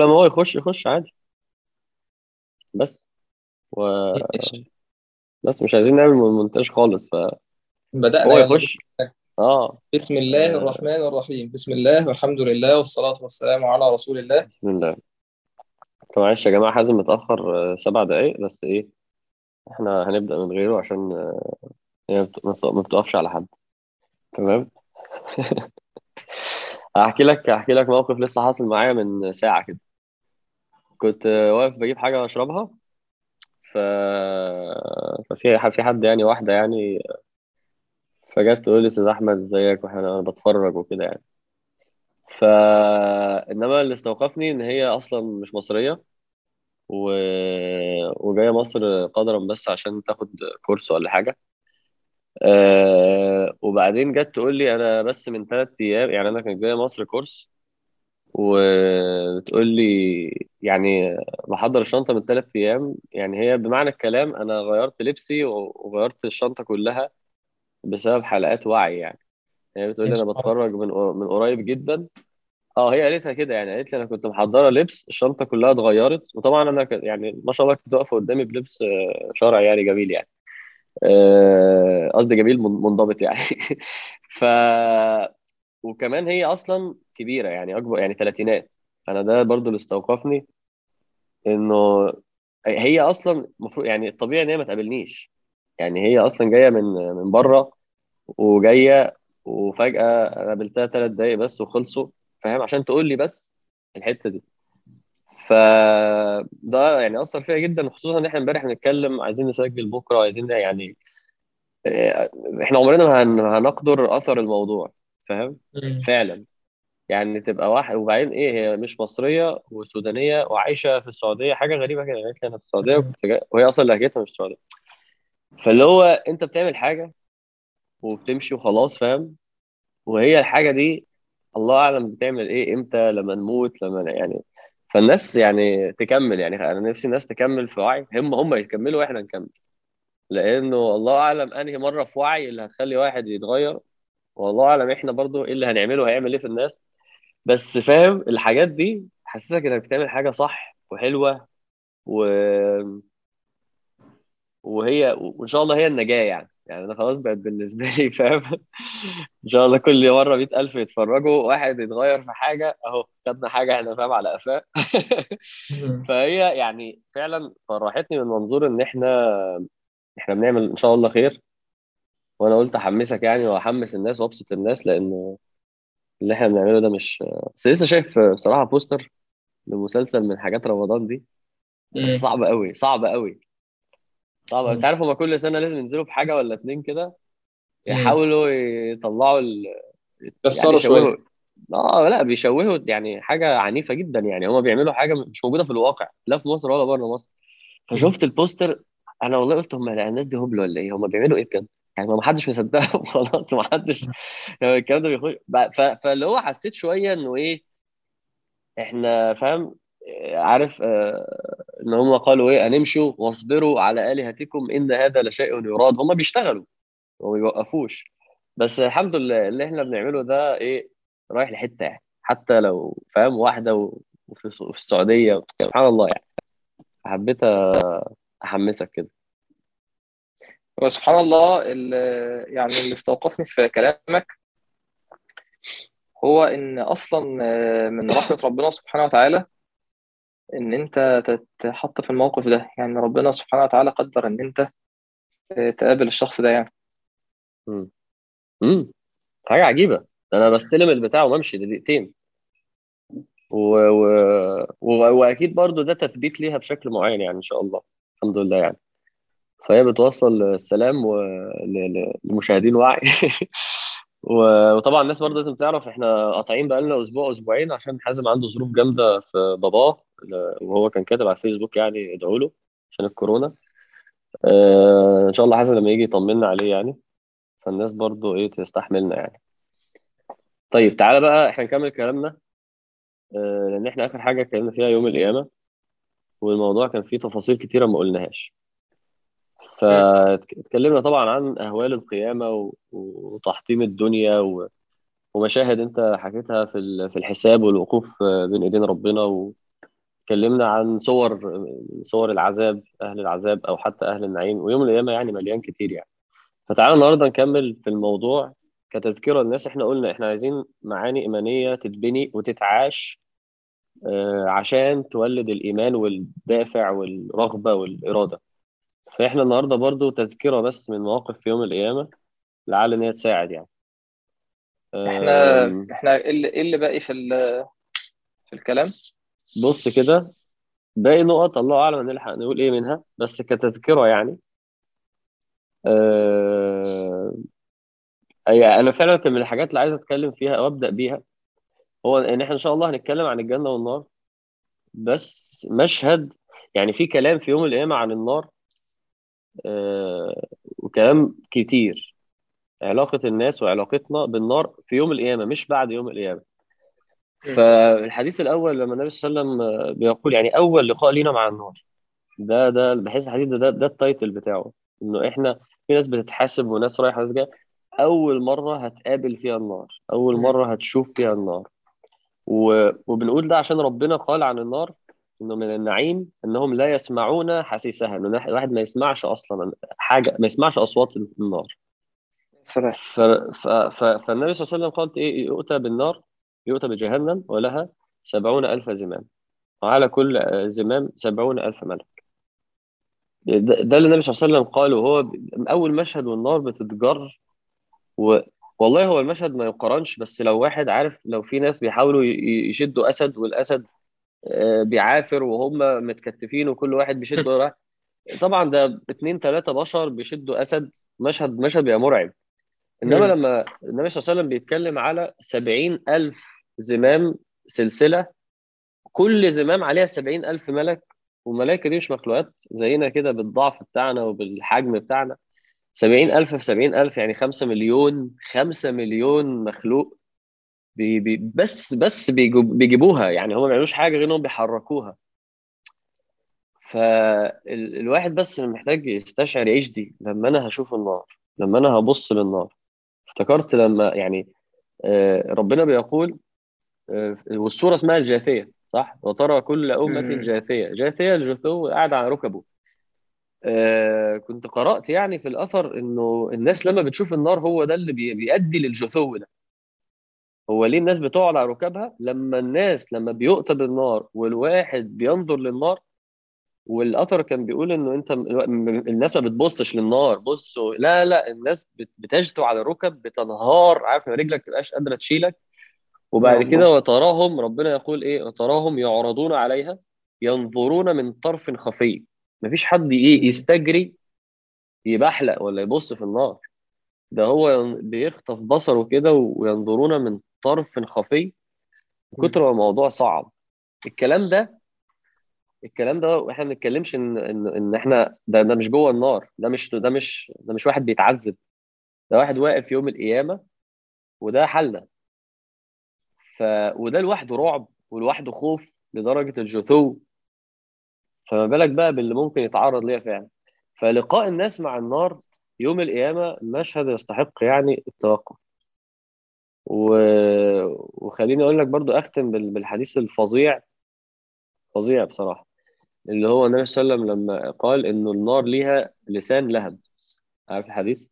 لما هو يخش يخش عادي. بس. و ماشي. بس مش عايزين نعمل مونتاج خالص فهو بدأنا يعني يخش. آه. بسم الله الرحمن الرحيم. بسم الله والحمد لله والصلاة والسلام على رسول الله. بسم الله. طب معلش يا جماعة حازم متأخر آه، سبع دقايق بس إيه إحنا هنبدأ من غيره عشان آه، هي بت- ما بت- ما بتقفش على حد. تمام؟ هحكي لك هحكي لك موقف لسه حاصل معايا من ساعة كده. كنت واقف بجيب حاجة أشربها. ف... ففي في حد يعني واحدة يعني فجت تقول لي أستاذ أحمد إزيك؟ وإحنا أنا بتفرج وكده يعني. ف إنما اللي استوقفني إن هي أصلا مش مصرية و... وجاية مصر قدرا بس عشان تاخد كورس ولا حاجة. أه... وبعدين جت تقول لي أنا بس من ثلاث أيام يعني أنا كنت جاية مصر كورس. وتقول لي يعني بحضر الشنطة من ثلاث أيام. يعني هي بمعنى الكلام أنا غيرت لبسي وغيرت الشنطة كلها بسبب حلقات وعي يعني. هي بتقول لي أنا بتفرج من من قريب جدا. آه هي قالتها كده يعني قالت لي أنا كنت محضرة لبس الشنطة كلها اتغيرت. وطبعا أنا ك- يعني ما شاء الله كنت واقفة قدامي بلبس آه، شرعي يعني جميل يعني. آه، قصدي جميل من- منضبط يعني. ف وكمان هي أصلا كبيرة يعني أكبر يعني ثلاثينات. أنا ده برضو اللي استوقفني إنه هي أصلا المفروض يعني الطبيعي إن هي ما تقابلنيش. يعني هي أصلا جاية من من بره وجاية وفجأة قابلتها ثلاث دقايق بس وخلصوا فاهم؟ عشان تقول لي بس الحتة دي. فده يعني أثر فيا جدا خصوصا إن إحنا إمبارح بنتكلم عايزين نسجل بكرة عايزين يعني إيه، إحنا عمرنا ما هن- هنقدر أثر الموضوع فاهم. فعلا. يعني تبقى واحد وبعدين إيه هي مش مصرية وسودانية وعايشة في السعودية حاجة غريبة كده قالت لي في السعودية. وكنت وهي أصلا لهجتها مش سعودية. فاللي هو أنت بتعمل حاجة وبتمشي وخلاص فاهم؟ وهي الحاجة دي الله أعلم بتعمل إيه إمتى لما نموت لما يعني فالناس يعني تكمل يعني أنا نفسي الناس تكمل في وعي هم هم يكملوا وإحنا نكمل. لأنه الله أعلم أنهي مرة في وعي اللي هتخلي واحد يتغير والله أعلم إحنا برضو إيه اللي هنعمله هيعمل إيه في الناس. بس فاهم الحاجات دي حسسك إنك بتعمل حاجة صح وحلوة و... وهي وإن شاء الله هي النجاة يعني. يعني أنا خلاص بقت بالنسبة لي فاهم؟ إن شاء الله كل مرة 100000 يتفرجوا واحد يتغير في حاجة أهو خدنا حاجة إحنا فاهم؟ على قفاه. فهي يعني فعلا فرحتني من منظور إن إحنا إحنا بنعمل إن شاء الله خير. وأنا قلت أحمسك يعني وأحمس الناس وأبسط الناس لأن اللي إحنا بنعمله ده مش بس لسه شايف بصراحة بوستر لمسلسل من حاجات رمضان دي بس. صعب قوي صعب قوي صعب. أنت. عارف هما كل سنة لازم ينزلوا بحاجة ولا اتنين كده. يحاولوا يطلعوا ال... يعني كسروا شوية يشوهوا آه لا بيشوهوا يعني حاجة عنيفة جدا يعني هما بيعملوا حاجة مش موجودة في الواقع لا في مصر ولا بره مصر. فشفت البوستر أنا والله قلت هم الناس دي هبل ولا إيه هم بيعملوا إيه بجد يعني ما حدش مصدقهم خلاص ما حدش يعني الكلام ده بيخش. فاللي هو حسيت شوية إنه إيه إحنا فاهم آه، عارف آه، إن هم قالوا إيه ان امشوا واصبروا على آلهتكم إن هذا لشيء يراد. هم بيشتغلوا وما بيوقفوش. بس الحمد لله اللي إحنا بنعمله ده إيه رايح لحتة يعني. حتى لو فاهم واحدة وفي في السعودية سبحان الله يعني. حبيت أحمسك كده. وسبحان الله ال- يعني اللي استوقفني في كلامك هو إن أصلا آه، من رحمة ربنا سبحانه وتعالى إن أنت تتحط في الموقف ده. يعني ربنا سبحانه وتعالى قدر إن أنت آه، تقابل الشخص ده يعني. امم حاجة عجيبة. أنا بستلم البتاع وبمشي دقيقتين. و... و... وأكيد برضو ده تثبيت ليها بشكل معين يعني إن شاء الله. الحمد لله يعني. فهي بتوصل السلام. لمشاهدين وعي. وطبعا الناس برضو لازم تعرف إحنا قاطعين بقالنا أسبوع أسبوعين عشان حازم عنده ظروف جامدة في باباه وهو كان كاتب على الفيسبوك يعني ادعوا له عشان الكورونا آه... إن شاء الله حازم لما يجي يطمنا عليه يعني فالناس برضو إيه تستحملنا يعني طيب تعالى بقى إحنا نكمل كلامنا آه، لأن إحنا آخر حاجة اتكلمنا فيها يوم القيامة والموضوع كان فيه تفاصيل كتيرة ما قلناهاش. فاتكلمنا طبعا عن أهوال القيامة و- وتحطيم الدنيا ومشاهد انت حكيتها في في الحساب والوقوف بين ايدين ربنا و- اتكلمنا عن صور صور العذاب أهل العذاب أو حتى أهل النعيم ويوم القيامة يعني مليان كتير يعني. فتعالى النهارده نكمل في الموضوع كتذكرة للناس. إحنا قلنا إحنا عايزين معاني إيمانية تتبني وتتعاش آه، عشان تولد الإيمان والدافع والرغبة والإرادة. فإحنا النهارده برضو تذكرة بس من مواقف في يوم القيامة لعل إن هي تساعد يعني. إحنا إحنا إيه اللي إيه اللي باقي في في الكلام؟ بص كده باقي نقط الله أعلم هنلحق نقول إيه منها بس كتذكرة يعني. أي أنا فعلا كان من الحاجات اللي عايز أتكلم فيها أو أبدأ بيها هو إن إحنا إن شاء الله هنتكلم عن الجنة والنار بس مشهد يعني في كلام في يوم القيامة عن النار وكلام كتير. علاقة الناس وعلاقتنا بالنار في يوم القيامة مش بعد يوم القيامة. مم. فالحديث الأول لما النبي صلى الله عليه وسلم آه، بيقول يعني أول لقاء لينا مع النار. ده ده بحيث الحديث ده ده, ده التايتل بتاعه إنه إحنا في ناس بتتحاسب وناس رايحة وناس جاية. أول مرة هتقابل فيها النار أول مم. مرة هتشوف فيها النار. و... وبنقول ده عشان ربنا قال عن النار إنه من النعيم إنهم لا يسمعون حسيسها إنه الواحد ما يسمعش أصلا حاجة ما يسمعش أصوات النار. سلام ف... ف... ف... فالنبي صلى الله عليه وسلم قال إيه؟ يؤتى بالنار يؤتى بجهنم ولها سبعون ألف زمام. وعلى كل زمام سبعون ألف ملك. ده, ده اللي النبي صلى الله عليه وسلم قاله. وهو ب- أول مشهد والنار بتتجر و... والله هو المشهد ما يقارنش بس لو واحد عارف لو في ناس بيحاولوا يشدوا أسد والأسد بيعافر وهم متكتفين وكل واحد بيشد وراه طبعا ده اتنين تلاتة بشر بيشدوا أسد مشهد مشهد بيبقى مرعب. إنما مم. لما النبي صلى الله عليه وسلم بيتكلم على سبعين ألف زمام سلسلة كل زمام عليها سبعين ألف ملك والملائكة دي مش مخلوقات زينا كده بالضعف بتاعنا وبالحجم بتاعنا. سبعين ألف في سبعين ألف يعني خمسة مليون خمسة مليون مخلوق. بي بي بس بس بيجيب بيجيبوها يعني هم ما بيعملوش حاجة غير إنهم بيحركوها. فالواحد بس محتاج يستشعر يعيش دي لما أنا هشوف النار لما أنا هبص للنار. افتكرت لما يعني آه، ربنا بيقول آه، والسورة اسمها الجاثية صح؟ وترى كل أمة مم. جاثية. جاثية الجثو قاعد على ركبه. آه، كنت قرأت يعني في الأثر إنه الناس لما بتشوف النار هو ده اللي بي- بيؤدي للجثو ده. هو ليه الناس بتقعد على ركبها؟ لما الناس لما بيؤتى بالنار والواحد بينظر للنار والأثر كان بيقول إنه أنت الناس ما بتبصش للنار بصوا لا لا الناس بت- بتجثو على الركب بتنهار عارف إن رجلك تبقاش قادرة تشيلك. وبعد كده الله وتراهم ربنا يقول إيه؟ وتراهم يعرضون عليها ينظرون من طرف خفي. مفيش حد إيه. يستجري يبحلق ولا يبص في النار. ده هو بيخطف بصره كده وينظرون من طرف خفي من. كتر ما الموضوع صعب. الكلام ده الكلام ده إحنا ما بنتكلمش إن إن إن إحنا ده ده مش جوه النار. ده مش ده مش ده مش واحد بيتعذب. ده واحد واقف يوم القيامة وده حالنا. ف وده لوحده رعب ولوحده خوف لدرجة الجثو. فما بالك بقى باللي ممكن يتعرض ليها فعلا. فلقاء الناس مع النار يوم القيامة مشهد يستحق يعني التوقف. و... وخليني أقول لك برضو أختم بال- بالحديث الفظيع فظيع بصراحة اللي هو النبي صلى الله عليه وسلم لما قال إنه النار ليها لسان لهب. عارف الحديث؟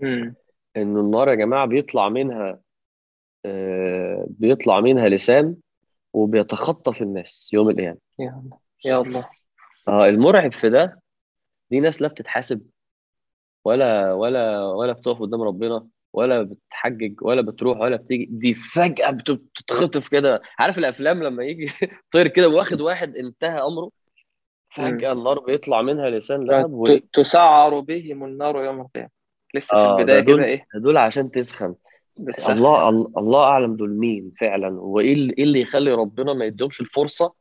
مم. إنه النار يا جماعة بيطلع منها آه، بيطلع منها لسان وبيتخطف الناس يوم القيامة. يا الله يا الله. آه المرعب في ده دي ناس لا بتتحاسب ولا ولا ولا بتقف قدام ربنا. ولا بتحجج ولا بتروح ولا بتيجي دي فجأة بت- بتتخطف كده. عارف الأفلام لما يجي طير كده واخد واحد انتهى أمره مم. فجأة النار بيطلع منها لسان لهب و... تسعر بهم النار يوم القيامة. لسه في ده البداية كده دول إيه؟ دول عشان تسخن. بتسخن. الله الله أعلم دول مين فعلا. وايه اللي إيه اللي يخلي ربنا ما يديهمش الفرصة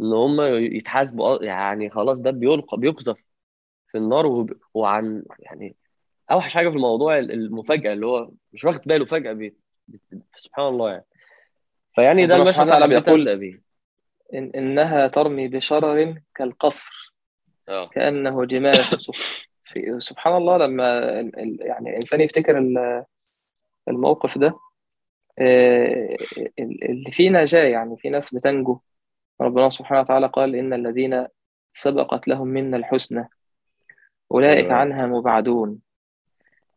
إن هم يتحاسبوا؟ يعني خلاص ده بيلقى بيقذف في النار وب... وعن يعني أوحش حاجة في الموضوع المفاجأة اللي هو مش واخد باله فجأة بي... سبحان الله يعني. فيعني ده المشهد اللي حبيت بيقول بيه إن إنها ترمي بشرر كالقصر كأنه جمالة صفر في سبحان الله لما يعني الإنسان يفتكر ال- الموقف ده آه، ال- اللي فيه نجاة يعني في ناس بتنجو. ربنا سبحانه وتعالى قال إن الذين سبقت لهم منا الحسنى أولئك أيوة. عنها مبعدون.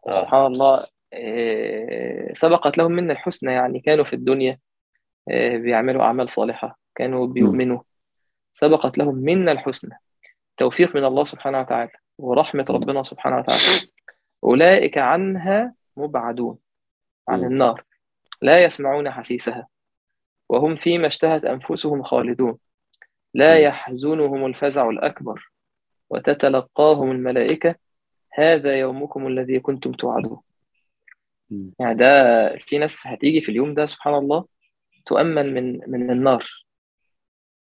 آه. سبحان الله آه، سبقت لهم منا الحسنى يعني كانوا في الدنيا آه، بيعملوا أعمال صالحة كانوا بيؤمنوا سبقت لهم منا الحسنى توفيق من الله سبحانه وتعالى ورحمة ربنا سبحانه وتعالى أولئك عنها مبعدون عن. النار لا يسمعون حسيسها وهم فيما اشتهت أنفسهم خالدون لا. يحزنهم الفزع الأكبر وتتلقاهم الملائكة هذا يومكم الذي كنتم توعدون. يعني ده في ناس هتيجي في اليوم ده سبحان الله تؤمن من من النار.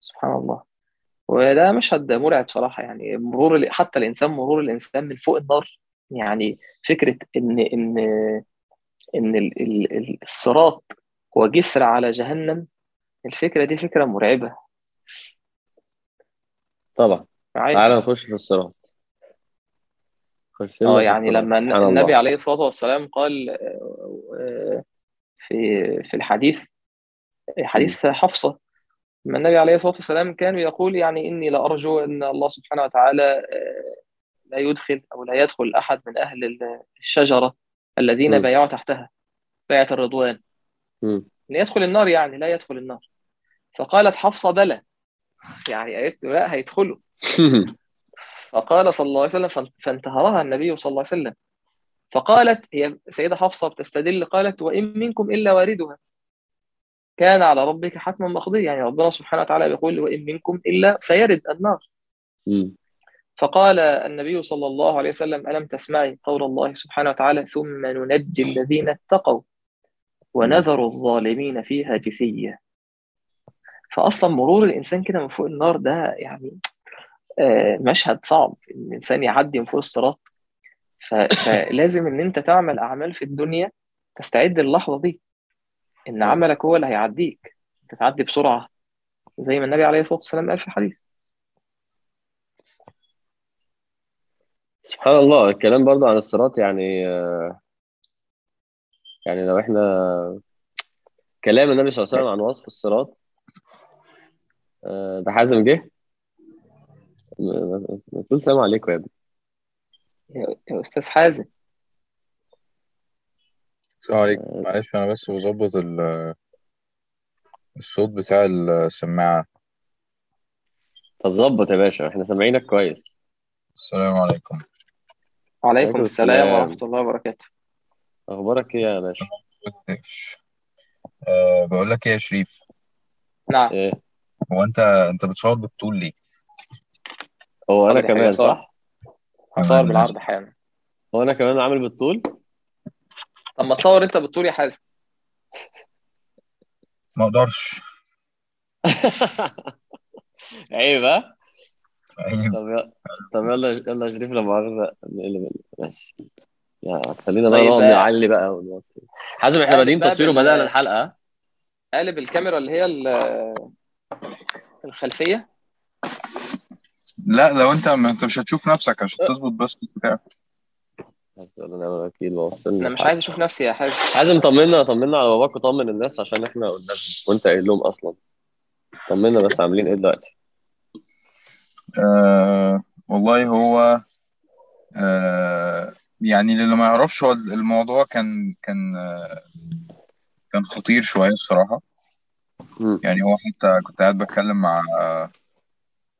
سبحان الله. وده مشهد مرعب صراحة يعني مرور حتى الإنسان مرور الإنسان من فوق النار. يعني إن ال- ال- ال- الصراط هو جسر على جهنم الفكرة دي فكرة مرعبة. طبعا. تعالى نخش في الصراط. آه يعني لما النبي الله عليه الصلاة والسلام قال آه، آه، في في الحديث. حديث حفصة لما النبي عليه الصلاة والسلام كان يقول يعني إني لأرجو أن الله سبحانه وتعالى آه، لا يدخل أو لا يدخل أحد من أهل ال- الشجرة الذين. بايعوا تحتها بيعة الرضوان مم. ليدخل النار يعني لا يدخل النار فقالت حفصة بلى يعني قالت له لا هيدخلوا فقال صلى الله عليه وسلم فان- فانتهرها النبي صلى الله عليه وسلم. فقالت هي سيدة حفصة بتستدل قالت وإن منكم إلا واردها. كان على ربك حتما مقضيا يعني ربنا سبحانه وتعالى بيقول وإن منكم إلا سيرد النار. فقال النبي صلى الله عليه وسلم ألم تسمعي قول الله سبحانه وتعالى ثم ننجي الذين اتقوا ونذر الظالمين فيها جثيا فأصلا مرور الإنسان كده من فوق النار ده يعني مشهد صعب إن الإنسان يعدي من فوق الصراط. فلازم إن أنت تعمل أعمال في الدنيا تستعد للحظة دي. إن آه. عملك هو اللي هيعديك. تتعدي بسرعة. زي ما النبي عليه الصلاة والسلام قال في الحديث. سبحان الله الكلام برضو عن الصراط يعني آه، يعني لو إحنا كلام النبي صلى الله عليه وسلم عن وصف الصراط آه، ده حازم جه؟ ما تقول سلام عليكم يا ابني. يا يا أستاذ حازم. السلام عليكم. آه، معلش أنا بس بظبط ال- الصوت بتاع السماعة. طب ظبط يا باشا إحنا سامعينك كويس. السلام عليكم. وعليكم عليكم السلام السلام. ورحمة الله وبركاته. أخبارك إيه يا باشا. أه بقول لك إيه يا شريف؟ نعم. إيه؟ هو انت أنت بتصور بالطول ليه؟ هو أنا كمان صح؟ هصور تمام بالعرض ماشي أحيانا هو أنا كمان عامل بالطول؟ طب ما تصور أنت بالطول يا حازم. ما أقدرش. عيب ها؟ طب يلا طب يلا يلا يا شريف لما مؤاخذة نقلب ماشي. يا خلينا بقى طيب نقعد نعلي بقى ونوطي حازم إحنا بادئين تصوير وبدأنا الحلقة. ها؟ قالب الكاميرا اللي هي ال- الخلفية. لا لو انت ما انت مش هتشوف نفسك عشان تظبط بس بتاعك ونعم الوكيل ووصلنا أنا مش عايز أشوف نفسي يا حازم حازم طمنا طمنا على باباك وطمن الناس عشان إحنا قدامهم وأنت قايل لهم أصلا. طمنا بس عاملين إيه دلوقتي؟ أه والله هو أه يعني اللي ما يعرفش هو الموضوع كان كان آه، كان خطير شوية الصراحة مم. يعني هو حتى كنت قاعد بتكلم مع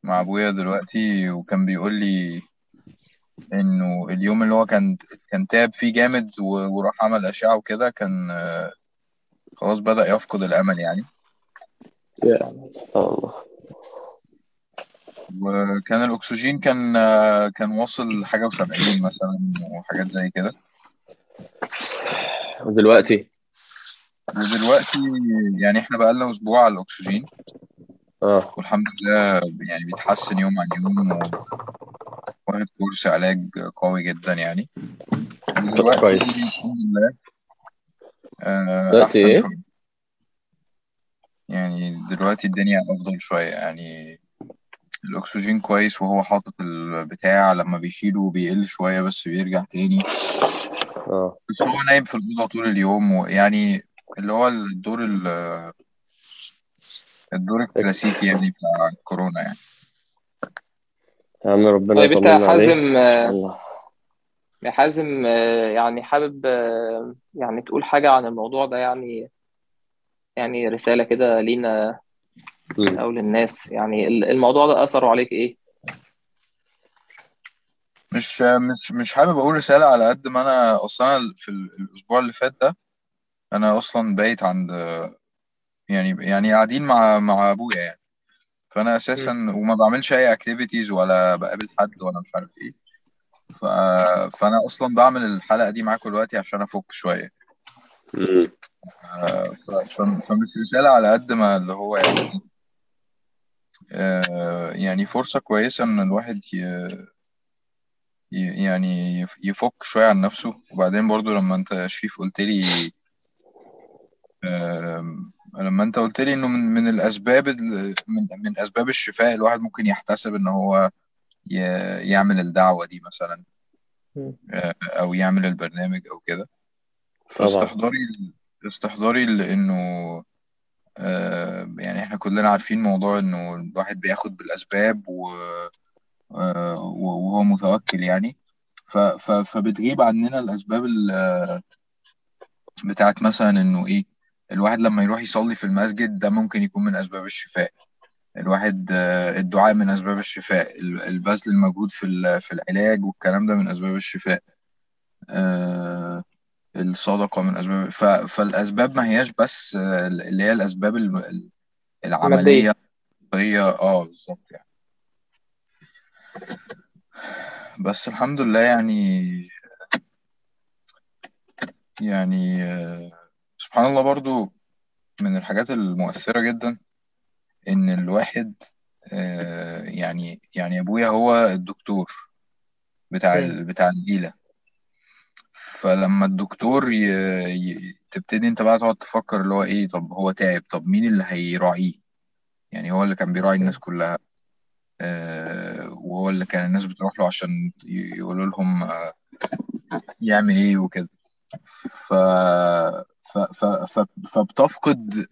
مع أبويا دلوقتي وكان بيقول لي إنه اليوم اللي هو كان كان تعب فيه جامد وراح عمل أشعة وكده كان آه، خلاص بدأ يفقد الأمل يعني. يا الله. وكان الأكسجين كان آه، كان واصل حاجة و70 مثلا وحاجات زي كده. ودلوقتي ودلوقتي يعني إحنا بقالنا أسبوع على الأكسجين. آه. والحمد لله يعني بيتحسن يوم عن يوم واخد كورس علاج قوي جدا يعني. طب ودلوقتي كويس. الحمد لله آه، دلوقتي أحسن إيه؟ شوية يعني دلوقتي الدنيا أفضل شوية يعني. الأكسجين كويس وهو حاطط البتاع لما بيشيله بيقل شوية بس بيرجع تاني. آه. بس هو نايم في الأوضة طول اليوم ويعني اللي هو الدور ال- الدور الكلاسيكي يعني بتاع كورونا يعني. يا عم ربنا طيب أنت يطمنا يا حازم الله. يا حازم يعني حابب يعني تقول حاجة عن الموضوع ده؟ يعني يعني رسالة كده لينا مم. أو للناس يعني ال- الموضوع ده أثره عليك إيه؟ مش مش مش حابب أقول رسالة على قد ما أنا أصلا في ال- الأسبوع اللي فات ده أنا أصلا بايت عند يعني يعني قاعدين مع مع أبويا يعني فأنا أساسا. وما بعملش أي activities ولا بقابل حد ولا مش عارف إيه ف... فأنا أصلا بعمل الحلقة دي معاكم دلوقتي عشان أفك شوية مم. ف... ف... فمش رسالة على قد ما اللي هو يعني آه، يعني فرصة كويسة إن الواحد ي... ي- يعني يف- يفك شوية عن نفسه وبعدين برضو لما أنت شريف قلت لي لما انت قلت لي انه من من الأسباب ال- من من أسباب الشفاء الواحد ممكن يحتسب إن هو يعمل الدعوة دي مثلا. آه، أو يعمل البرنامج أو كده. فاستحضاري استحضاري لأنه آه، يعني إحنا كلنا عارفين موضوع إنه الواحد بياخد بالأسباب و آه، وهو متوكل يعني. ف- ف- فبتغيب عننا الأسباب ال- بتاعت مثلا إنه إيه الواحد لما يروح يصلي في المسجد ده ممكن يكون من أسباب الشفاء. الواحد آه، الدعاء من أسباب الشفاء. ال- البذل المجهود في في العلاج والكلام ده من أسباب الشفاء. آه، الصدقة من أسباب ف- فالأسباب ما هياش بس آه، اللي هي الأسباب الم- العملية. هي آه بالظبط يعني. بس الحمد لله يعني يعني سبحان الله برضو من الحاجات المؤثرة جدا إن الواحد آه، يعني يعني أبويا هو الدكتور بتاع. ال- بتاع الجيلة فلما الدكتور ي... ي... تبتدي أنت بقى تقعد تفكر اللي هو إيه طب هو تعب طب مين اللي هيراعيه يعني هو اللي كان بيراعي الناس. كلها آه، وهو اللي كان الناس بتروح له عشان يقولوا لهم آه، يعمل إيه وكده ف... ف... ف... ف... فبتفقد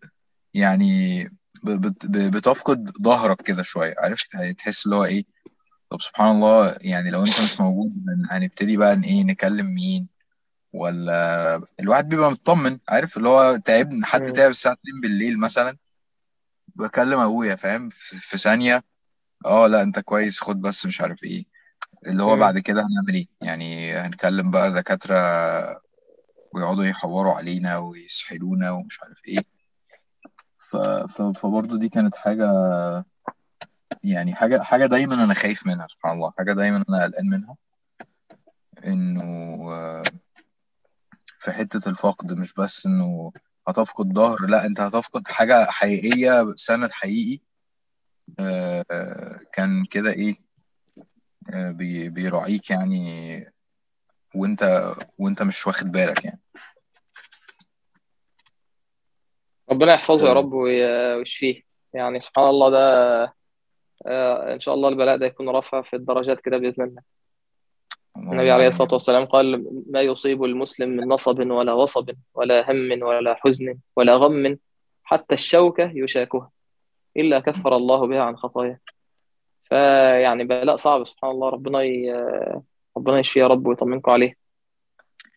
يعني بت- بتفقد ظهرك كده شوية عرفت؟ تحس اللي هو إيه؟ طب سبحان الله يعني لو أنت مش موجود هن- هنبتدي بقى إيه؟ نكلم مين؟ ولا الواحد بيبقى مطمن عارف؟ اللي هو تعب حد. تعب الساعة 2 بالليل مثلا بكلم أبويا فاهم؟ في ثانية آه لأ أنت كويس خد بس مش عارف إيه. اللي هو. بعد كده هنعمل إيه؟ يعني هنكلم بقى دكاترة ويقعدوا يحوروا علينا ويسحلونا ومش عارف إيه. ف... ف... فبرضه دي كانت حاجة يعني حاجة حاجة دايما أنا خايف منها سبحان الله. حاجة دايما أنا قلقان منها. إنه في حتة الفقد مش بس إنه هتفقد ظهر لا أنت هتفقد حاجة حقيقية سند حقيقي. آه، كان كده إيه آه، بي- بيراعيك يعني وأنت وأنت مش واخد بالك يعني. ربنا يحفظه يا رب وي- ويشفيه. يعني سبحان الله ده آه، إن شاء الله البلاء ده يكون رافع في الدرجات كده بإذن الله. النبي عليه آمين الصلاة والسلام قال ما يصيب المسلم من نصب ولا وصب ولا هم ولا حزن ولا غم حتى الشوكة يشاكها إلا كفر الله بها عن خطاياه. فيعني بلاء صعب سبحان الله. ربنا ي... ربنا يشفيه يا رب ويطمنكم عليه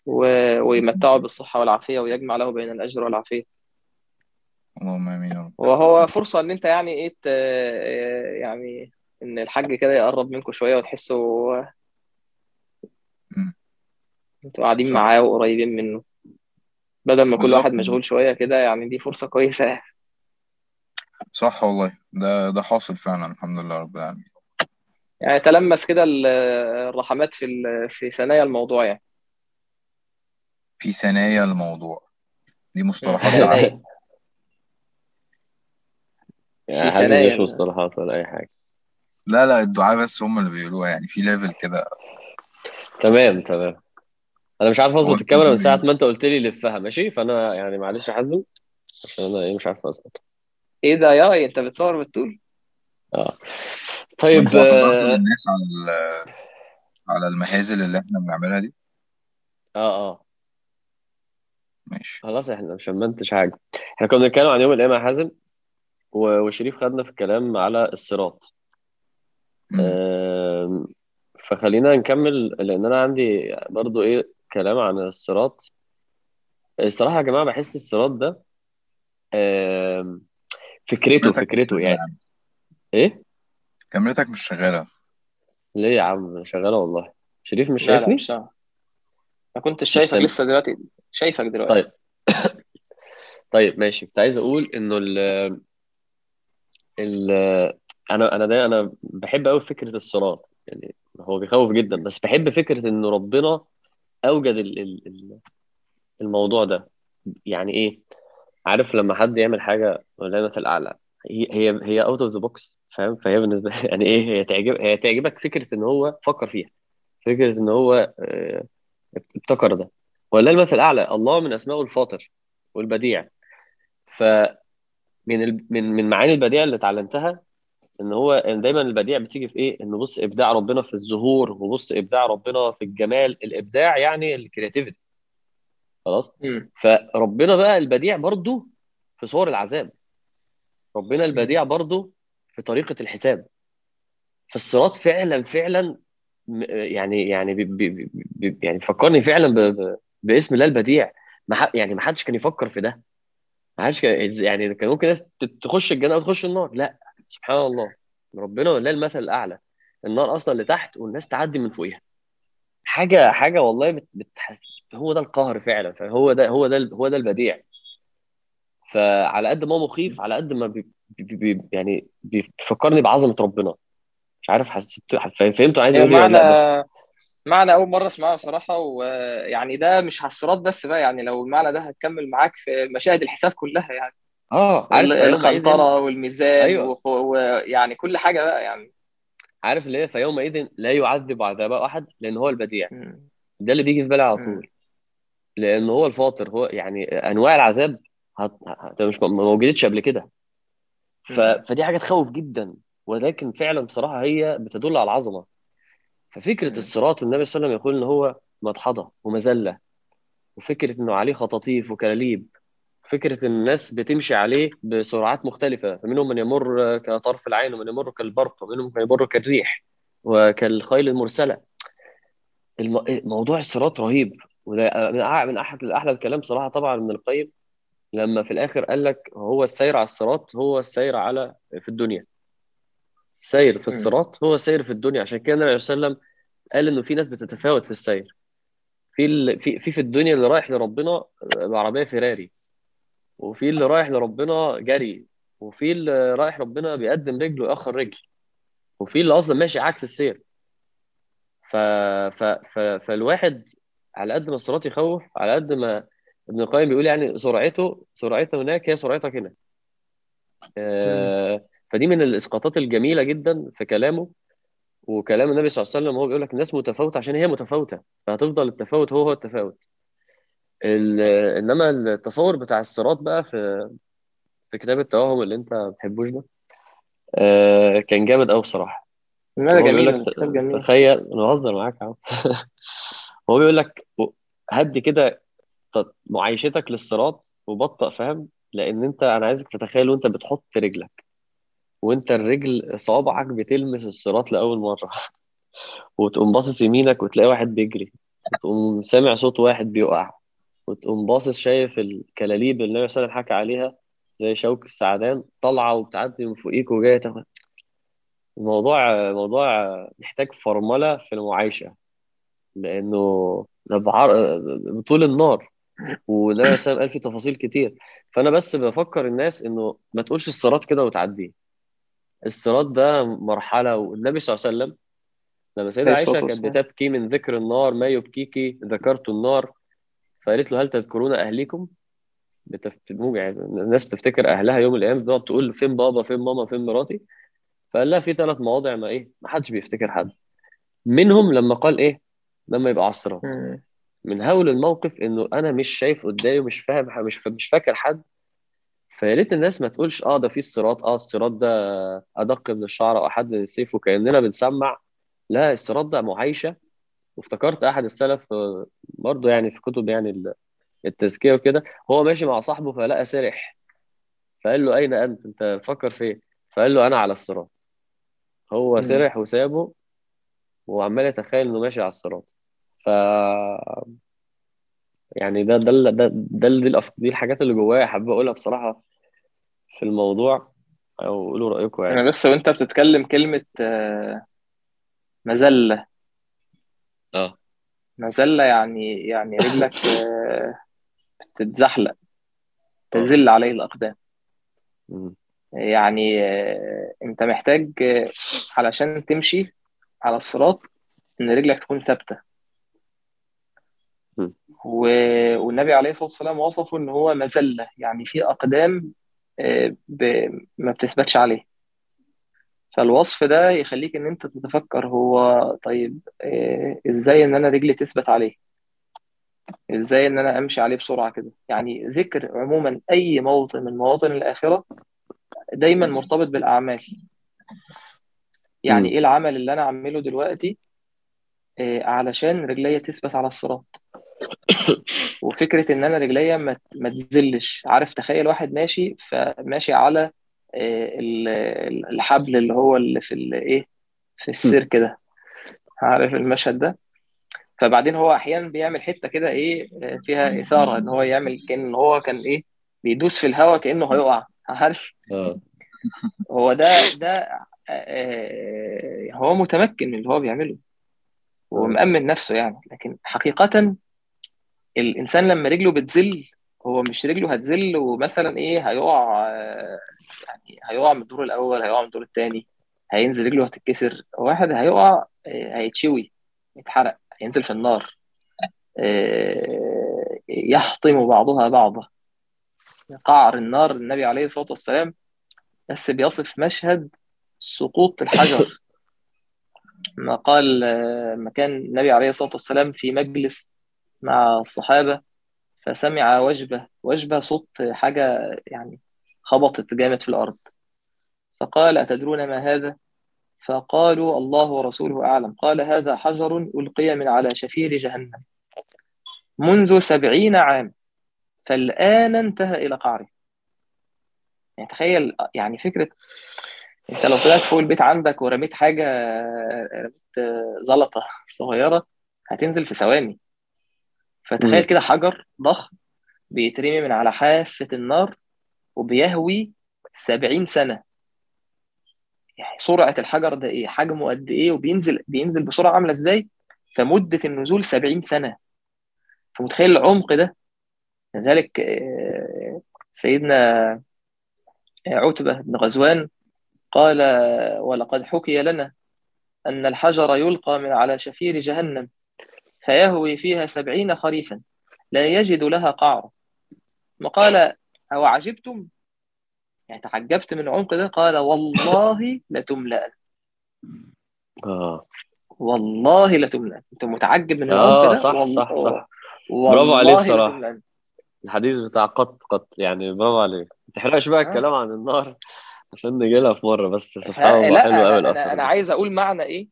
و... ويمتعه بالصحة والعافية ويجمع له بين الأجر والعافية. اللهم آمين يا رب. وهو فرصة إن أنت يعني إيه ت... يعني إن الحاج كده يقرب منكم شوية وتحسوا مم. أنتوا قاعدين معاه وقريبين منه. بدل ما كل بالظبط. واحد مشغول شوية كده يعني دي فرصة كويسة. صح والله. ده ده حاصل فعلا الحمد لله رب العالمين. يعني تلمس كده ال- الرحمات في ال... في ثنايا الموضوع يعني. في ثنايا الموضوع. دي. مصطلحات ثنايا يعني ثنايا مش مصطلحات ولا أي حاجة. لا لا الدعاء بس هم اللي بيقولوها يعني. في ليفل كده. تمام تمام. أنا مش عارف هو أظبط الكاميرا من ساعة الحمد ما أنت قلت لي لفها ماشي؟ فأنا يعني معلش يا حازم عشان أنا إيه مش عارف أظبط. إيه ده؟ يا أنت بتصور بالطول؟ ما طيب آه. الناس على على المهازل اللي إحنا بنعملها دي؟ آه, آه. ماشي. خلاص إحنا مش منتج حاجة. إحنا كنا بنتكلم عن يوم القيامة يا حازم. وشريف خدنا في الكلام على الصراط. فخلينا نكمل لأن أنا عندي برضو إيه كلام عن الصراط. الصراحة يا جماعة بحس الصراط ده فكرته فكرته شغالة يعني. إيه؟ كاميرتك مش شغالة. ليه يا عم؟ شغالة والله. شريف مش لا لا شايفني؟ مش ما كنتش مش شايفك سامع لسه دلوقتي شايفك دلوقتي. طيب. طيب ماشي. كنت عايز أقول إنه ال ال أنا أنا ده أنا بحب قوي فكرة الصراط يعني هو بيخوف جدا بس بحب فكرة انه ربنا أوجد ال- ال- ال- الموضوع ده. يعني إيه؟ عارف لما حد يعمل حاجة ولا مثل اعلى هي هي out of the box فاهم؟ فهي بالنسبة يعني إيه؟ هي تعجب هي تعجبك فكرة إن هو فكر فيها. فكرة إن هو آه، ابتكر ده. ولا المثل الأعلى الله من أسمائه الفاطر والبديع. فمن ال... من من معاني البديع اللي اتعلمتها إن هو إن دايما البديع بتيجي في إيه؟ انه بص إبداع ربنا في الظهور وبص إبداع ربنا في الجمال الإبداع يعني ال creativity خلاص؟ مم. فربنا بقى البديع برضو في صور العذاب. ربنا. البديع برضو في طريقة الحساب. فالصراط فعلا فعلا م- يعني يعني بي بي بي يعني فكرني فعلا ب ب باسم الله البديع. ما ح- يعني ما حدش كان يفكر في ده. ما حدش كان يعني كان ممكن ناس تخش الجنة أو تخش النار. لا سبحان الله. ربنا ولله المثل الأعلى. النار أصلا اللي تحت والناس تعدي من فوقها حاجة حاجة والله بت- بتحس هو ده القهر فعلا. فهو ده هو ده هو ده البديع. فعلى قد ما هو مخيف على قد ما بي بي بي يعني بيفكرني بعظمة ربنا. مش عارف حسيت فهمتوا عايز أقول إيه ولا لأ بس معنى أول مرة أسمعه بصراحة ويعني ده مش على الصراط بس بقى يعني لو المعنى ده هتكمل معاك في مشاهد الحساب كلها يعني. آه عارف ال- فيومئذ القنطرة والميزان أيوه. وخ- ويعني كل حاجة بقى يعني. عارف اللي هي فيومئذ لا يعذب عذابه أحد؟ لأن هو البديع. مم. ده اللي بيجي في بالي على. طول. لأن هو الفاطر هو يعني أنواع العذاب هت... هت... مش ما موجودتش قبل كده. ف... فدي حاجة تخوف جدا. ولكن فعلا بصراحة هي بتدل على العظمة. ففكرة. الصراط النبي صلى الله عليه وسلم يقول إن هو مدحضة ومذلة وفكرة إنه عليه خطاطيف وكلاليب فكرة إن الناس بتمشي عليه بسرعات مختلفة فمنهم من يمر كطرف العين ومن يمر كالبرق ومنهم من يمر كالريح وكالخيل المرسلة الم... موضوع الصراط رهيب وده من احد أحلى الكلام صراحة طبعا من القيم لما في الآخر قال لك هو السير على الصراط هو السير على في الدنيا السير في. الصراط هو السير في الدنيا عشان كده النبي صلى الله عليه وسلم قال إنه في ناس بتتفاوت في السير. في ال... في في في الدنيا اللي رايح لربنا بعربيه فيراري وفي اللي رايح لربنا جري وفي اللي رايح ربنا بيقدم رجل ويأخر رجل وفي اللي أصلا ماشي عكس السير. ف... ف... ف... فالواحد على قد ما الصراط يخوف على قد ما ابن القيم بيقول يعني سرعته سرعته هناك هي سرعتك هنا. آه، فدي من الإسقاطات الجميلة جدا في كلامه. وكلام النبي صلى الله عليه وسلم هو بيقول لك الناس متفاوتة عشان هي متفاوتة فهتفضل التفاوت هو هو التفاوت. ال... إنما التصور بتاع الصراط بقى في في كتاب التوهم اللي انت ما بتحبوش ده آه، كان جامد قوي بصراحة. لا جميل لك الكتاب جميل. تخيل أنا بهزر معاك يا عم. هو بيقول لك هدي كده معايشتك للصراط وبطأ فاهم؟ لأن انت أنا عايزك تتخيل وانت بتحط رجلك. وانت الرجل صوابعك بتلمس الصراط لأول مرة. وتقوم باصص يمينك وتلاقي واحد بيجري. وتقوم سامع صوت واحد بيقع. وتقوم باصص شايف الكلاليب اللي النبي صلى الله عليه وسلم حكى عليها زي شوك السعدان طالعة وبتعدي من فوقيك وجاية تاخد. الموضوع موضوع محتاج فرمله في المعايشة. لأنه بعر... بطول النار. والنبي صلى الله عليه وسلم قال في تفاصيل كتير. فأنا بس بفكر الناس إنه ما تقولش الصراط كده وتعديه. الصراط ده مرحلة والنبي صلى الله عليه وسلم لما سيدة الصلاة كانت بتبكي من ذكر النار ما يبكيكي ذكرت النار. فقالت له هل تذكرون أهليكم؟ بتف... يعني الناس بتفتكر أهلها يوم القيامة بتقعد تقول فين بابا فين ماما فين مراتي؟ فقال لها في ثلاث مواضع ما إيه ما حدش بيفتكر حد. منهم لما قال إيه؟ لما يبقى على الصراط. من هول الموقف إنه أنا مش شايف قدامي مش فاهم مش مش فاكر حد فيا ريت الناس ما تقولش آه ده في الصراط آه الصراط ده أدق من الشعر أو احد من السيف وكاننا بنسمع. لا الصراط ده معايشة. وافتكرت أحد السلف آه، برضه يعني في كتب يعني ال- التزكية وكده هو ماشي مع صاحبه فلقى سرح. فقال له أين أنت؟ أنت فكر فين فقال له أنا على الصراط. هو. سرح وسابه وعمال يتخيل إنه ماشي على الصراط. ف يعني ده ده ده ده, دي, الأف... دي الحاجات اللي جوايا حابب أقولها بصراحة في الموضوع أو قولوا رأيكم يعني. أنا بس وأنت بتتكلم كلمة آه، مذلة آه. مذلة يعني يعني رجلك آه، تتزحلق آه. تزل عليه الأقدام. مم. يعني آه، أنت محتاج آه، علشان تمشي على الصراط إن رجلك تكون ثابتة. و- والنبي عليه الصلاة والسلام وصفه إن هو مذلة. يعني في أقدام آه، ب- ما بتثبتش عليه. فالوصف ده يخليك إن أنت تتفكر هو طيب آه، إزاي إن أنا رجلي تثبت عليه؟ إزاي إن أنا أمشي عليه بسرعة كده؟ يعني ذكر عموما أي موطن من مواطن الآخرة دايما مرتبط بالأعمال. يعني. إيه العمل اللي أنا أعمله دلوقتي؟ آه، علشان رجليا تثبت على الصراط. وفكرة إن أنا رجليا ما ما تزلش. عارف تخيل واحد ماشي فماشي على آه، ال- ال- الحبل اللي هو اللي في الايه في السيرك ده. عارف المشهد ده؟ فبعدين هو أحيانا بيعمل حتة كده إيه آه، فيها إثارة إن هو يعمل كأن هو كان إيه بيدوس في الهواء كأنه هيقع. عارف؟ آه. هو ده ده آه، آه، هو متمكن من اللي هو بيعمله. ومأمن نفسه يعني. لكن حقيقة الإنسان لما رجله بتزل هو مش رجله هتزل ومثلا إيه هيقع يعني هيقع من الدور الأول هيقع من الدور الثاني هينزل رجله هتتكسر واحد هيقع آه، هيتشوي يتحرق هينزل في النار آه، يحطم بعضها بعضا. قعر النار النبي عليه الصلاة والسلام بس بيصف مشهد سقوط الحجر. ما قال آه، ما كان النبي عليه الصلاة والسلام في مجلس مع الصحابة فسمع وجبة وجبة صوت حاجة يعني خبطت جامد في الأرض. فقال أتدرون ما هذا؟ فقالوا الله ورسوله أعلم. قال هذا حجر ألقي من على شفير جهنم منذ سبعين عام فالآن انتهى إلى قعره. يعني تخيل يعني فكرة أنت لو طلعت فوق البيت عندك ورميت حاجة رميت زلطة صغيرة هتنزل في ثواني. فتخيل. كده حجر ضخم بيترمي من على حافة النار وبيهوي سبعين سنة. يعني سرعة الحجر ده إيه؟ حجمه قد إيه؟ وبينزل بينزل بسرعة عاملة إزاي؟ فمدة النزول سبعين سنة. فمتخيل العمق ده؟ لذلك آه، سيدنا عتبة بن غزوان قال ولقد حكي لنا أن الحجر يلقى من على شفير جهنم. فيهوي فيها سبعين خريفا. لا يجد لها قعر وقال أو عجبتم يعني تعجبت من العمق ده. قال والله لتملأ آه. والله لتملأ أنت متعجب من العمق آه ده؟ صح وال... صح صح. برافو عليه والله الصراحة الحديث بتاع قط قط يعني برافو عليه ما تحرقش بقى ها الكلام عن النار عشان نجي لها في مرة. بس سبحان الله حلو قوي أنا الأثر أنا عايز أقول معنى إيه؟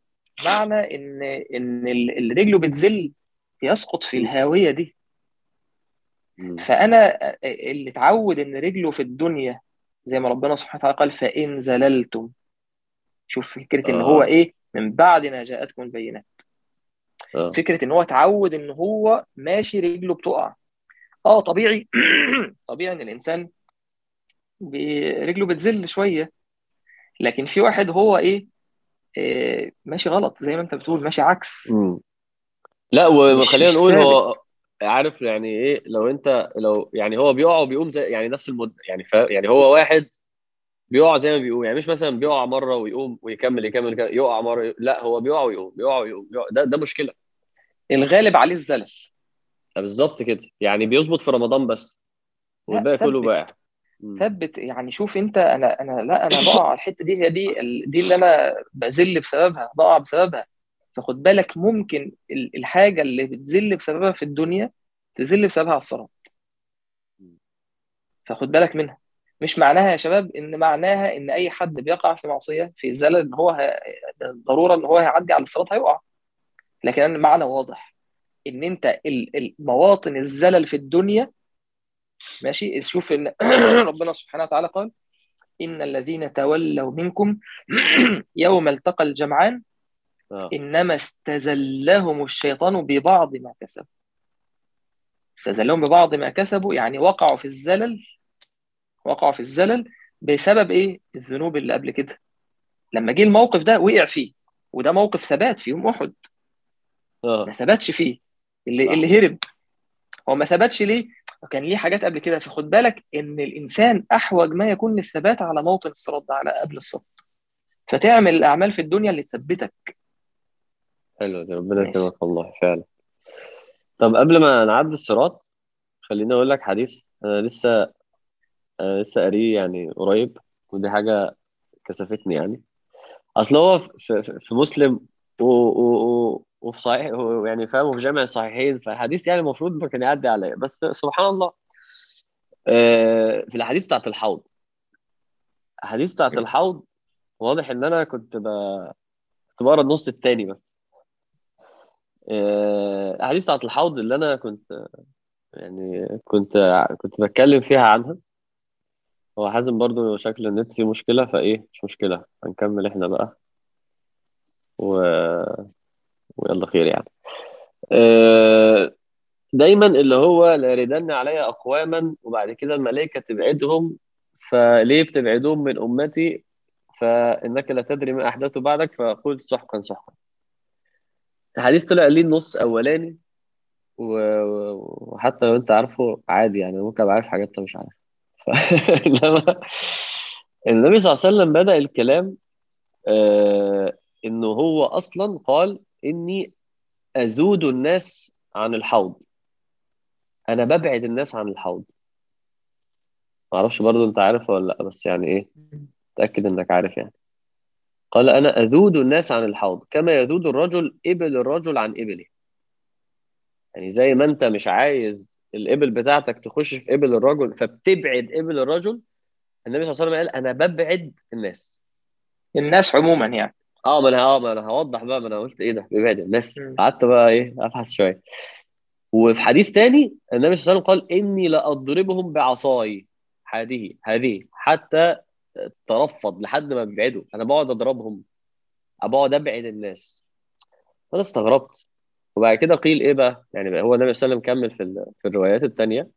معنى ان إن ال- اللي رجله بتزل يسقط في الهاوية دي. فأنا اللي اتعود إن رجله في الدنيا زي ما ربنا سبحانه وتعالى قال فإن زللتم. شوف فكرة إن هو آه. إيه؟ من بعد ما جاءتكم البينات. آه. فكرة إن هو اتعود إن هو ماشي رجله بتقع. آه طبيعي. طبيعي إن الإنسان رجله بتزل شوية. لكن في واحد هو إيه؟ آه، ماشي غلط زي ما انت بتقول ماشي عكس مم. لا وخلينا نقول هو عارف يعني إيه لو أنت لو يعني هو بيقع وبيقوم زي يعني نفس المدة يعني ف يعني هو واحد بيقع زي ما بيقوم يعني مش مثلا بيقع مرة ويقوم ويكمل يكمل, يكمل يقع مرة لا هو بيقع ويقوم بيقع ويقوم بيقع. ده ده مشكلة الغالب عليه الزلل بالظبط كده يعني بيظبط في رمضان بس والباقي كله واقع مم. ثبت يعني شوف انت أنا أنا لا أنا بقع على الحتة دي هي دي دي اللي أنا بذل بسببها بقع بسببها. فخد بالك ممكن ال- الحاجة اللي بتذل بسببها في الدنيا تذل بسببها على الصراط. فخد بالك منها. مش معناها يا شباب إن معناها إن أي حد بيقع في معصية في زلل إن هو ه... ضرورة إن هو هيعدي على الصراط هيقع. لكن المعنى واضح إن أنت مواطن الزلل في الدنيا ماشي؟ شوف إن ربنا سبحانه وتعالى قال إن الذين تولوا منكم يوم التقى الجمعان آه. إنما استزلهم الشيطان ببعض ما كسبوا استزلهم ببعض ما كسبوا يعني وقعوا في الزلل. وقعوا في الزلل بسبب إيه؟ الذنوب اللي قبل كده. لما جه الموقف ده وقع فيه وده موقف ثبات في يوم أحد. آه. ما ثبتش فيه. اللي. اللي هرب. هو ما ثبتش ليه؟ كان ليه حاجات قبل كده. فخد بالك إن الإنسان أحوج ما يكون للثبات على موطن الصراط ده على قبل الصراط فتعمل الأعمال في الدنيا اللي تثبتك. حلو دي ربنا. يكرمك والله فعلا. طب قبل ما نعدي الصراط خليني أقول لك حديث أنا لسه أنا لسه قاريه يعني قريب ودي حاجة كسفتني يعني. أصل هو في, في, في مسلم و, و, وفي صحيح يعني فاهم وفي جامع الصحيحين فالحديث يعني المفروض ما كان يعدي عليا. بس سبحان الله آه، في الأحاديث بتاعت الحوض. الأحاديث بتاعت الحوض واضح إن أنا كنت ب... كنت بقرأ النص التاني بس. آه، الأحاديث بتاعت الحوض اللي أنا كنت يعني كنت كنت بتكلم فيها عنها. هو حازم برضو شكل النت فيه مشكلة فإيه مش مشكلة هنكمل إحنا بقى. و... ويلا خير يعني. آه، دايما اللي هو لا يردن علي أقواما وبعد كده الملائكة تبعدهم فليه بتبعدهم من أمتي؟ فإنك لا تدري ما أحدثوا بعدك فقلت سحقا سحقا الحديث طلع ليه النص أولاني وحتى لو أنت عارفه عادي يعني ممكن عارف حاجات أنت مش عارفها. إنما النبي صلى الله عليه وسلم بدأ الكلام آه إنه هو أصلا قال إني أزود الناس عن الحوض. أنا ببعد الناس عن الحوض. ما أعرفش برضو أنت عارف ولا لأ بس يعني إيه؟ تأكد إنك عارف يعني. قال أنا اذود الناس عن الحوض كما يذود الرجل إبل الرجل عن إبله. يعني زي ما أنت مش عايز الإبل بتاعتك تخش في إبل الرجل فبتبعد إبل الرجل النبي صلى الله عليه وسلم قال أنا ببعد الناس. الناس عموما يعني. آه ما أنا آه ما أنا هوضح بقى ما أنا قلت إيه ده بيبعد الناس. مم. قعدت بقى إيه ابحث شوية. وفي حديث تاني النبي صلى الله عليه وسلم قال إني لأضربهم بعصاي. هذه هذه حتى ترفض لحد ما بيبعدوا أنا بقعد أضربهم. بقعد أبعد الناس. فانا استغربت. وبعد كده قيل إيه بقى؟ يعني هو النبي صلى الله عليه وسلم كمل في في الروايات التانية.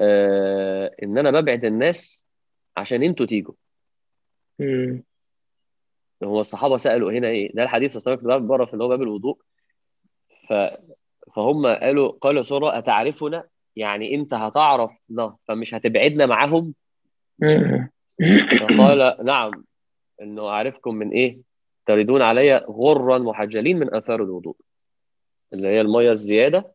آه إن أنا ببعد الناس عشان أنتوا تيجوا. مم. هو الصحابة سألوا هنا إيه؟ ده الحديث أصلا كنت بعمل بره في اللي هو باب الوضوء. ف فهم قالوا قالوا سورة أتعرفنا؟ يعني أنت هتعرفنا فمش هتبعدنا معاهم. فقال نعم إنه أعرفكم من إيه؟ تردون علي غرا محجلين من آثار الوضوء اللي هي المية الزيادة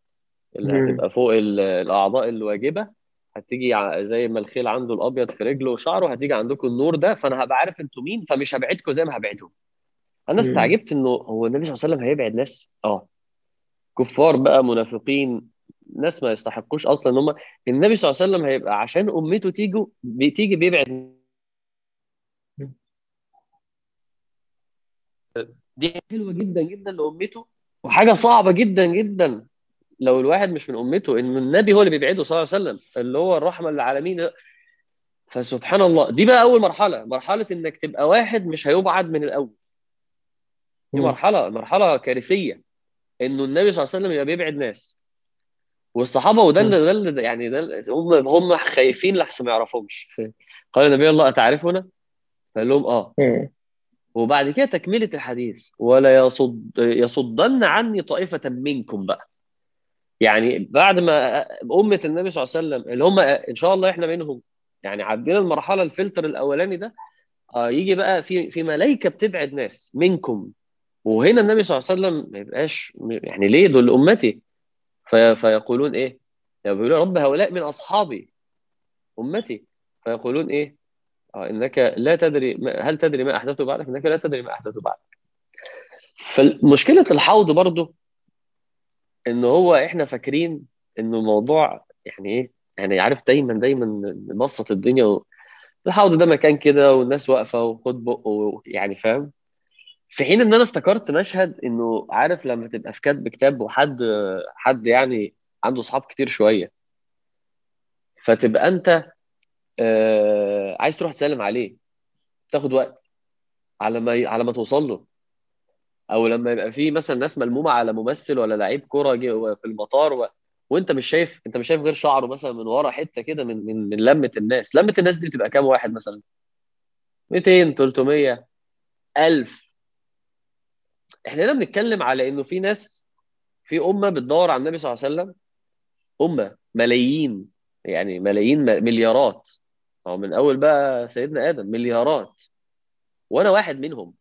اللي. هتبقى فوق ال- الأعضاء الواجبة. هتيجي ع- زي ما الخيل عنده الأبيض في رجله وشعره هتيجي عندكم النور ده فأنا هبقى عارف أنتوا مين فمش هبعدكم زي ما هبعدهم. أنا مم. استعجبت إنه هو النبي صلى الله عليه وسلم هيبعد ناس؟ آه. كفار بقى منافقين ناس ما يستحقوش أصلا إن هم النبي صلى الله عليه وسلم هيبقى عشان أمته تيجي بتيجي بيبعد دي حلوة جدا جدا لأمته وحاجة صعبة جدا جدا. لو الواحد مش من أمته إن النبي هو اللي بيبعده صلى الله عليه وسلم اللي هو الرحمة للعالمين. فسبحان الله دي بقى أول مرحلة مرحلة إنك تبقى واحد مش هيبعد من الأول. دي. مرحلة مرحلة كارثية إنه النبي صلى الله عليه وسلم يبقى بيبعد ناس. والصحابة وده اللي ده اللي يعني ده هم هم خايفين لحسن ما يعرفهمش. قال النبي الله أتعرفنا؟ فقال لهم آه. وبعد كده تكملة الحديث ولا يصد يصدن عني طائفة منكم بقى. يعني بعد ما أمة النبي صلى الله عليه وسلم اللي هم إن شاء الله إحنا منهم يعني عدينا المرحلة الفلتر الأولاني ده آه يجي بقى في في ملائكة بتبعد ناس منكم. وهنا النبي صلى الله عليه وسلم ما يبقاش يعني ليه دول أمتي؟ في فيقولون إيه؟ يقولون يا رب هؤلاء من أصحابي أمتي. فيقولون إيه؟ آه إنك لا تدري هل تدري ما احدثوا بعدك؟ إنك لا تدري ما احدثوا بعدك. فمشكله الحوض برضو إن هو إحنا فاكرين انه الموضوع يعني إيه يعني عارف دايما دايما نبسط الدنيا و... الحوض ده مكان كده والناس واقفة وخد بق و- يعني فاهم في حين إن أنا افتكرت مشهد إنه عارف لما تبقى في كاتب كتاب وحد حد يعني عنده اصحاب كتير شوية فتبقى أنت آه عايز تروح تسلم عليه تاخد وقت على ما. على ما توصل له أو لما يبقى في مثلا ناس ملمومة على ممثل ولا لعيب كورة في المطار و... وأنت مش شايف أنت مش شايف غير شعره مثلا من ورا حتة كده من من من لمة الناس. لمة الناس دي بتبقى كام واحد مثلا؟ 200 300 1000 إحنا هنا بنتكلم على إنه في ناس في أمة بتدور على النبي صلى الله عليه وسلم. أمة ملايين يعني ملايين مليارات. أو من أول بقى سيدنا آدم مليارات. وأنا واحد منهم.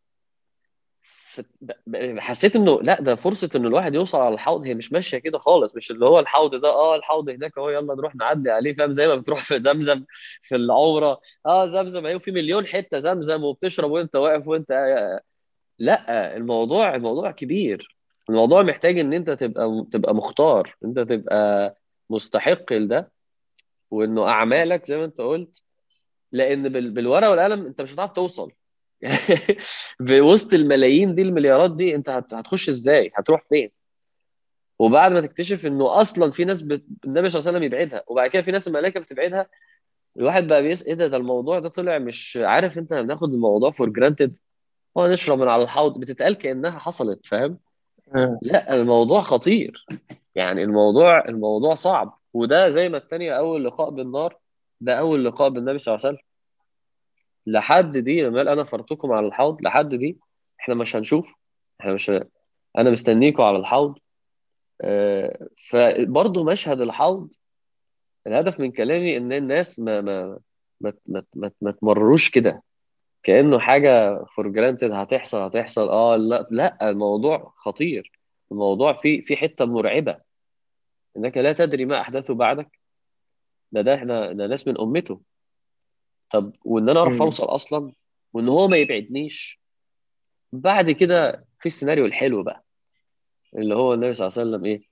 حسيت إنه لا ده فرصة ان الواحد يوصل على الحوض هي مش ماشية كده خالص مش اللي هو الحوض ده آه الحوض هناك أهو يلا نروح نعدي عليه فاهم؟ زي ما بتروح في زمزم في العمره آه زمزم اهي وفي مليون حتة زمزم وبتشرب وأنت واقف وأنت لا الموضوع الموضوع كبير الموضوع محتاج إن أنت تبقى تبقى مختار أنت تبقى مستحق لده وإنه أعمالك زي ما أنت قلت لأن بال- بالورقة والقلم أنت مش هتعرف توصل. بوسط الملايين دي المليارات دي انت هت- هتخش إزاي؟ هتروح فين؟ وبعد ما تكتشف انه أصلا في ناس بت... النبي صلى الله عليه وسلم يبعدها وبعد كده في ناس الملائكة بتبعدها الواحد بقى بيس إيه ده؟ ده الموضوع ده طلع مش عارف انت بناخد الموضوع for granted هو نشرب من على الحوض بتتقال كأنها حصلت فاهم؟ لا الموضوع خطير. يعني الموضوع الموضوع صعب. وده زي ما التانية أول لقاء بالنار ده أول لقاء بالنبي صلى الله عليه وسلم. لحد دي لما قال أنا فرطكم على الحوض لحد دي إحنا مش هنشوف إحنا مش أنا مستنيكم على الحوض. آه، فبرضه مشهد الحوض الهدف من كلامي إن الناس ما ما ما ما, ما, ما تمرروش كده. كأنه حاجة for granted هتحصل هتحصل. آه لا لا الموضوع خطير. الموضوع في في حتة مرعبة. إنك لا تدري ما احدثه بعدك. ده ده إحنا ده ناس من أمته. طب وإن أنا أعرف. أوصل أصلا وإن هو ما يبعدنيش بعد كده في السيناريو الحلو بقى اللي هو النبي صلى الله عليه وسلم إيه؟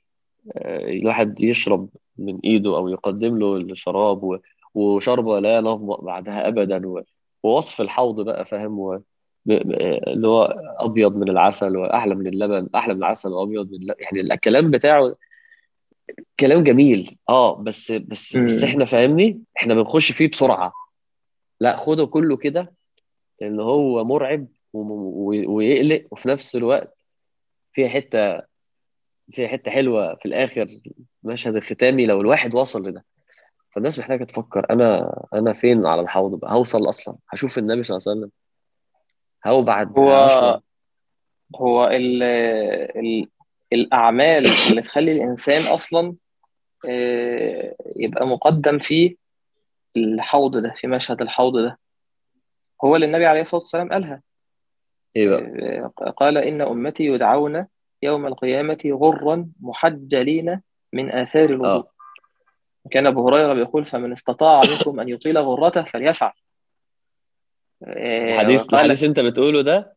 آه، الواحد يشرب من إيده أو يقدم له الشراب وشربه لا نظمأ بعدها ابدا ووصف الحوض بقى فاهم؟ اللي هو أبيض من العسل وأحلى من اللبن أحلى من العسل وأبيض من اللبن. يعني الكلام بتاعه كلام جميل آه بس بس بس. إحنا فاهمني؟ إحنا بنخش فيه بسرعة. لا خده كله كده لأن هو مرعب و- ويقلق وفي نفس الوقت فيها حتة فيها حتة حلوة في الآخر المشهد الختامي لو الواحد وصل لده. فالناس محتاجة تفكر أنا أنا فين على الحوض بقى؟ هوصل أصلا. هشوف النبي صلى الله عليه وسلم. هو بعد هو هشرب هو ال ال الأعمال اللي تخلي الإنسان أصلا آه، يبقى مقدم في الحوض ده في مشهد الحوض ده. هو اللي النبي عليه الصلاة والسلام قالها. إيه بقى؟ آه، قال إن أمتي يدعون يوم القيامة غرا محجلين من آثار الوضوء آه كان أبو هريرة بيقول فمن استطاع منكم أن يطيل غرته فليفعل. آه، الحديث الحديث أنت بتقوله ده؟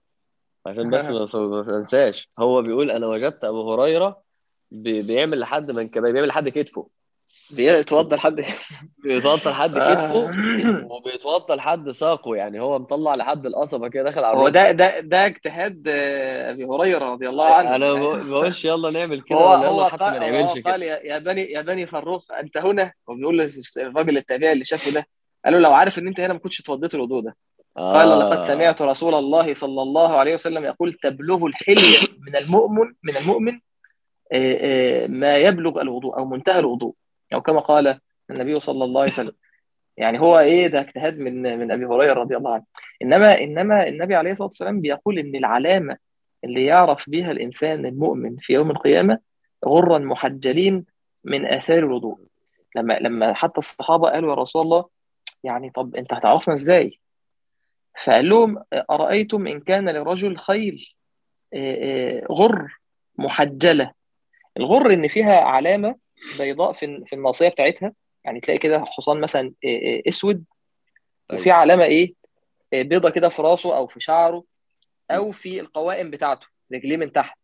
عشان بس ما تنساش هو بيقول أنا وجدت أبو هريرة بي- بيعمل لحد منكبه بيعمل لحد كتفه. بيتوضى لحد بيتوصل لحد كتفه وبيتوضى لحد ساقه يعني هو مطلع لحد القصبة كده داخل على هو ده ده ده اجتهاد آه، أبي هريرة رضي الله عنه. أنا ما بقولش يلا نعمل كده هو ولا هو يلا حتى قال ما نعملش قال كده يا يا بني يا بني فروخ أنت هنا؟ وبيقول للراجل التابعي اللي شافه ده قال له لو عارف إن أنت هنا ما كنتش اتوضيت الوضوء ده. قال لقد آه سمعت رسول الله صلى الله عليه وسلم يقول تبلغ الحلية من المؤمن من المؤمن آه، آه، ما يبلغ الوضوء أو منتهى الوضوء. أو كما قال النبي صلى الله عليه وسلم. يعني هو إيه ده اجتهاد من من أبي هريرة رضي الله عنه. إنما إنما النبي عليه الصلاة والسلام بيقول إن العلامة اللي يعرف بها الإنسان المؤمن في يوم القيامة غرا محجلين من آثار الوضوء. لما لما حتى الصحابة قالوا يا رسول الله يعني طب أنت هتعرفنا إزاي؟ فقال لهم أرأيتم إن كان لرجل خيل آه، آه، غر محجلة؟ الغر إن فيها علامة بيضاء في في الناصيه بتاعتها. يعني تلاقي كده حصان مثلا آه، آه، أسود وفي أيوه علامة إيه؟ آه، بيضة كده في راسه أو في شعره أو في القوائم بتاعته رجليه من تحت.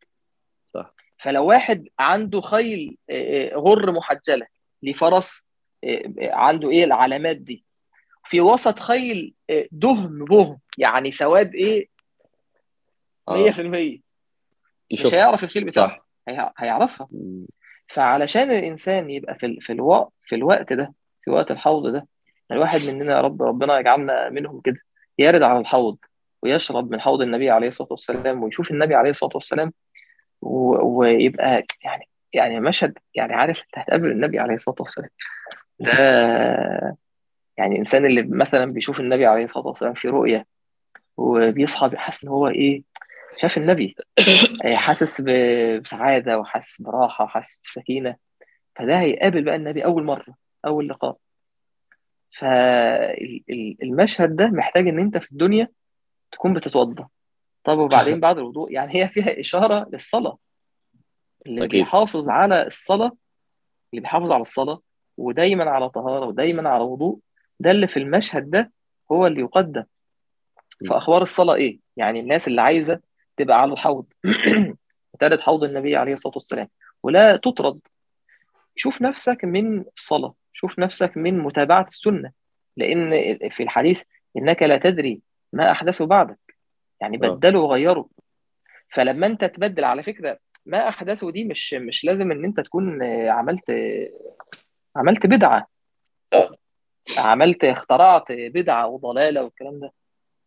صح. فلو واحد عنده خيل آه، آه، غر محجلة لفرس آه، آه، عنده إيه العلامات دي؟ في وسط خيل آه، دهم بهم. يعني سواد إيه؟ 100% آه مش هيعرف الخيل بتاعه. صح. هي- هيعرفها. فعلشان الإنسان يبقى في في الوقت في الوقت ده في وقت الحوض ده الواحد مننا يا رب ربنا يجعلنا منهم كده يرد على الحوض ويشرب من حوض النبي عليه الصلاة والسلام ويشوف النبي عليه الصلاة والسلام ويبقى يعني يعني مشهد يعني عارف أنت هتقابل النبي عليه الصلاة والسلام. ده يعني الانسان اللي مثلا بيشوف النبي عليه الصلاة والسلام في رؤية وبيصحى بيحس إن هو إيه شاف النبي. حاسس ب- بسعادة وحاسس براحة وحاسس بسكينة. فده هيقابل بقى النبي أول مرة أول لقاء. فالمشهد ده محتاج إن أنت في الدنيا تكون بتتوضأ طب وبعدين بعد الوضوء يعني هي فيها إشارة للصلاة. اللي أكيد. بيحافظ على الصلاة اللي بيحافظ على الصلاة ودايما على طهارة ودايما على وضوء ده اللي في المشهد ده هو اللي يقدم. فأخبار الصلاة إيه؟ يعني الناس اللي عايزة تبقى على الحوض. ترد حوض النبي عليه الصلاة والسلام. ولا تطرد. شوف نفسك من الصلاة. شوف نفسك من متابعة السنة. لأن في الحديث إنك لا تدري ما أحدثوا بعدك. يعني آه. بدلوا وغيروا فلما أنت تبدل على فكرة ما أحدثوا دي مش مش لازم إن أنت تكون آه، عملت آه، عملت بدعة. آه. عملت اخترعت بدعة وضلالة والكلام ده.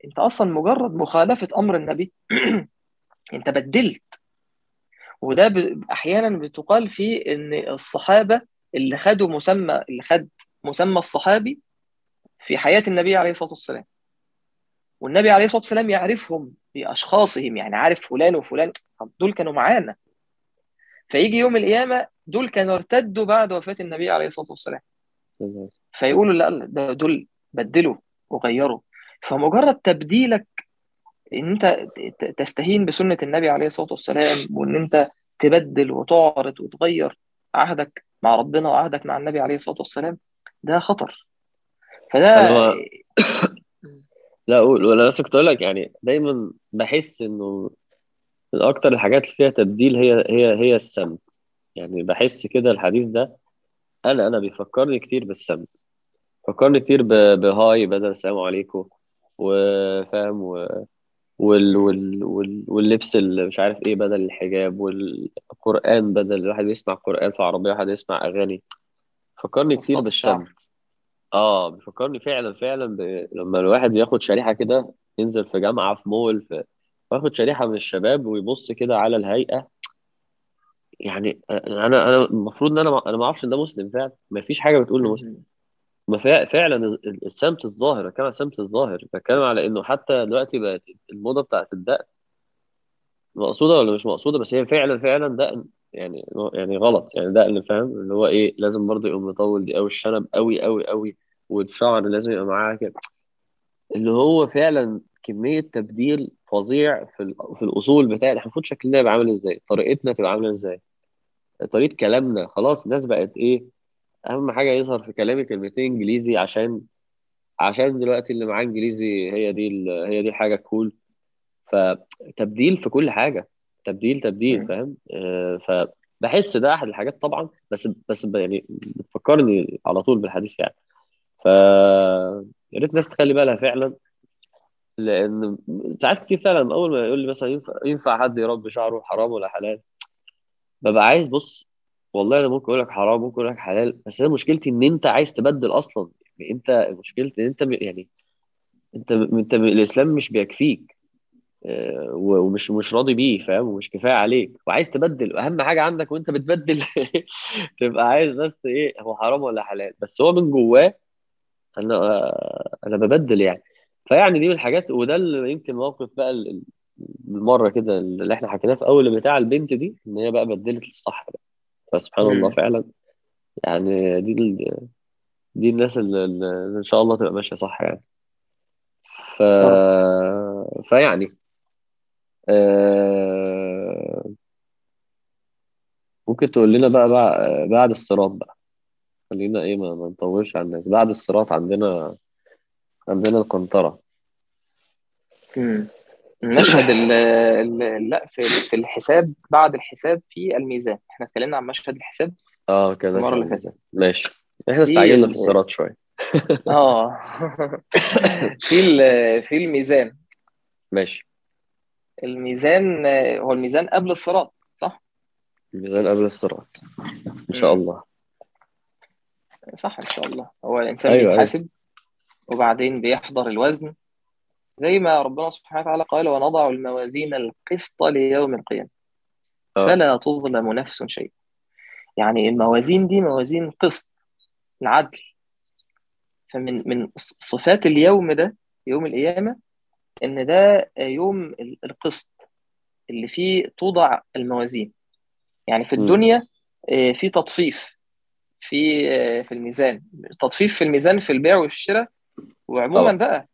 أنت أصلا مجرد مخالفة أمر النبي. أنت بدلت. وده ب- أحيانا بتقال فيه إن الصحابة اللي خدوا مسمى اللي خد مسمى الصحابي في حياة النبي عليه الصلاة والسلام. والنبي عليه الصلاة والسلام يعرفهم باشخاصهم يعني عارف فلان وفلان. طب دول كانوا معانا. فيجي يوم القيامة دول كانوا ارتدوا بعد وفاة النبي عليه الصلاة والسلام. فيقولوا لا دول بدلوا وغيروا. فمجرد تبديلك إن أنت تستهين بسنة النبي عليه الصلاة والسلام وإن أنت تبدل وتعرض وتغير عهدك مع ربنا وعهدك مع النبي عليه الصلاة والسلام ده خطر. فده ما لا أقول ولا بس كنت أقول لك يعني دايما بحس إنه من أكتر الحاجات اللي فيها تبديل هي هي هي السمت. يعني بحس كده الحديث ده أنا أنا بيفكرني كتير بالسمت. فكرني كتير بهاي بدل السلام عليكم وفاهم و... وال... وال... وال... واللبس اللي مش عارف إيه بدل الحجاب والقرآن بدل الواحد يسمع قرآن في عربية واحد يسمع أغاني. فكرني كتير قصات الشعر بالسمت آه بيفكرني فعلا فعلا ب... لما الواحد ياخد شريحة كده ينزل في جامعة في مول في... وياخد شريحة من الشباب ويبص كده على الهيئة. يعني أنا أنا المفروض إن أنا ما- أنا ما أعرفش إن ده مسلم فعلا. ما فيش حاجة بتقول إنه مسلم. ما فع- فعلا ال- السمت الظاهر بتكلم على السمت الظاهر بتكلم على إنه حتى دلوقتي بقت الموضة بتاعت الدقن مقصودة ولا مش مقصودة؟ بس هي فعلا فعلا دقن يعني يعني غلط يعني دقن فاهم؟ اللي هو إيه لازم برضه يقوم مطول دي قوي الشنب قوي قوي قوي والشعر لازم يبقى معاه كده. اللي هو فعلا كمية تبديل فظيع في في الأصول بتاع إحنا المفروض شكلنا يبقى عامل إزاي؟ طريقتنا تبقى عاملة إزاي؟ طريقة كلامنا خلاص الناس بقت إيه؟ أهم حاجة يظهر في كلامي كلمتين إنجليزي عشان عشان دلوقتي اللي معاه إنجليزي هي دي ال- هي دي حاجة كول فتبديل في كل حاجة. تبديل تبديل. فاهم؟ آه، فبحس ده أحد الحاجات طبعا بس بس يعني بتفكرني على طول بالحديث يعني. ف يا ريت الناس تخلي بالها فعلا لأن ساعات كتير فعلا أول ما يقول لي مثلا ينفع, ينفع حد يربي شعره حرام ولا حلال ببقى عايز بص والله أنا ممكن أقول لك حرام ممكن أقول لك حلال بس أنا مشكلتي إن أنت عايز تبدل أصلا. يعني أنت مشكلتي إن أنت م- يعني أنت أنت الإسلام مش بيكفيك آه، ومش مش راضي بيه فاهم؟ ومش كفاية عليك. وعايز تبدل واهم حاجة عندك وأنت بتبدل تبقى عايز بس إيه هو حرام ولا حلال؟ بس هو من جواه أنا آه، أنا ببدل يعني. فيعني دي من الحاجات وده اللي يمكن موقف بقى ال- ال- المرة كده اللي إحنا حكيناه في أول بتاع البنت دي إن هي بقى بدلت للصح بقى. فسبحان الله. فعلا. يعني دي ال- دي الناس اللي اللي إن شاء الله تبقى ماشية صح يعني. ف رب فيعني آه، ممكن تقول لنا بقى بقى- بعد الصراط بقى. خلينا إيه ما, ما نطولش على الناس. بعد الصراط عندنا عندنا القنطرة. مم. المشهد ال ال- لا في في الحساب بعد الحساب في الميزان. إحنا اتكلمنا عن مشهد الحساب آه كده المرة كان اللي فاتت. ماشي. إحنا استعجلنا في ال... الصراط شوية. آه. في. في الميزان. ماشي. الميزان هو الميزان قبل الصراط صح؟ الميزان قبل الصراط. إن شاء. الله. صح إن شاء الله. هو الإنسان أيوه أيوه. بيتحاسب وبعدين بيحضر الوزن. زي ما ربنا سبحانه وتعالى قال ونضع الموازين القسط ليوم القيامة. آه. فلا تظلم نفس شيء. يعني الموازين دي موازين قسط العدل. فمن من صفات اليوم ده يوم القيامة إن ده يوم ال- القسط اللي فيه توضع الموازين. يعني في. الدنيا آه، في تطفيف. في آه، في الميزان. تطفيف في الميزان في البيع والشراء. وعموما بقى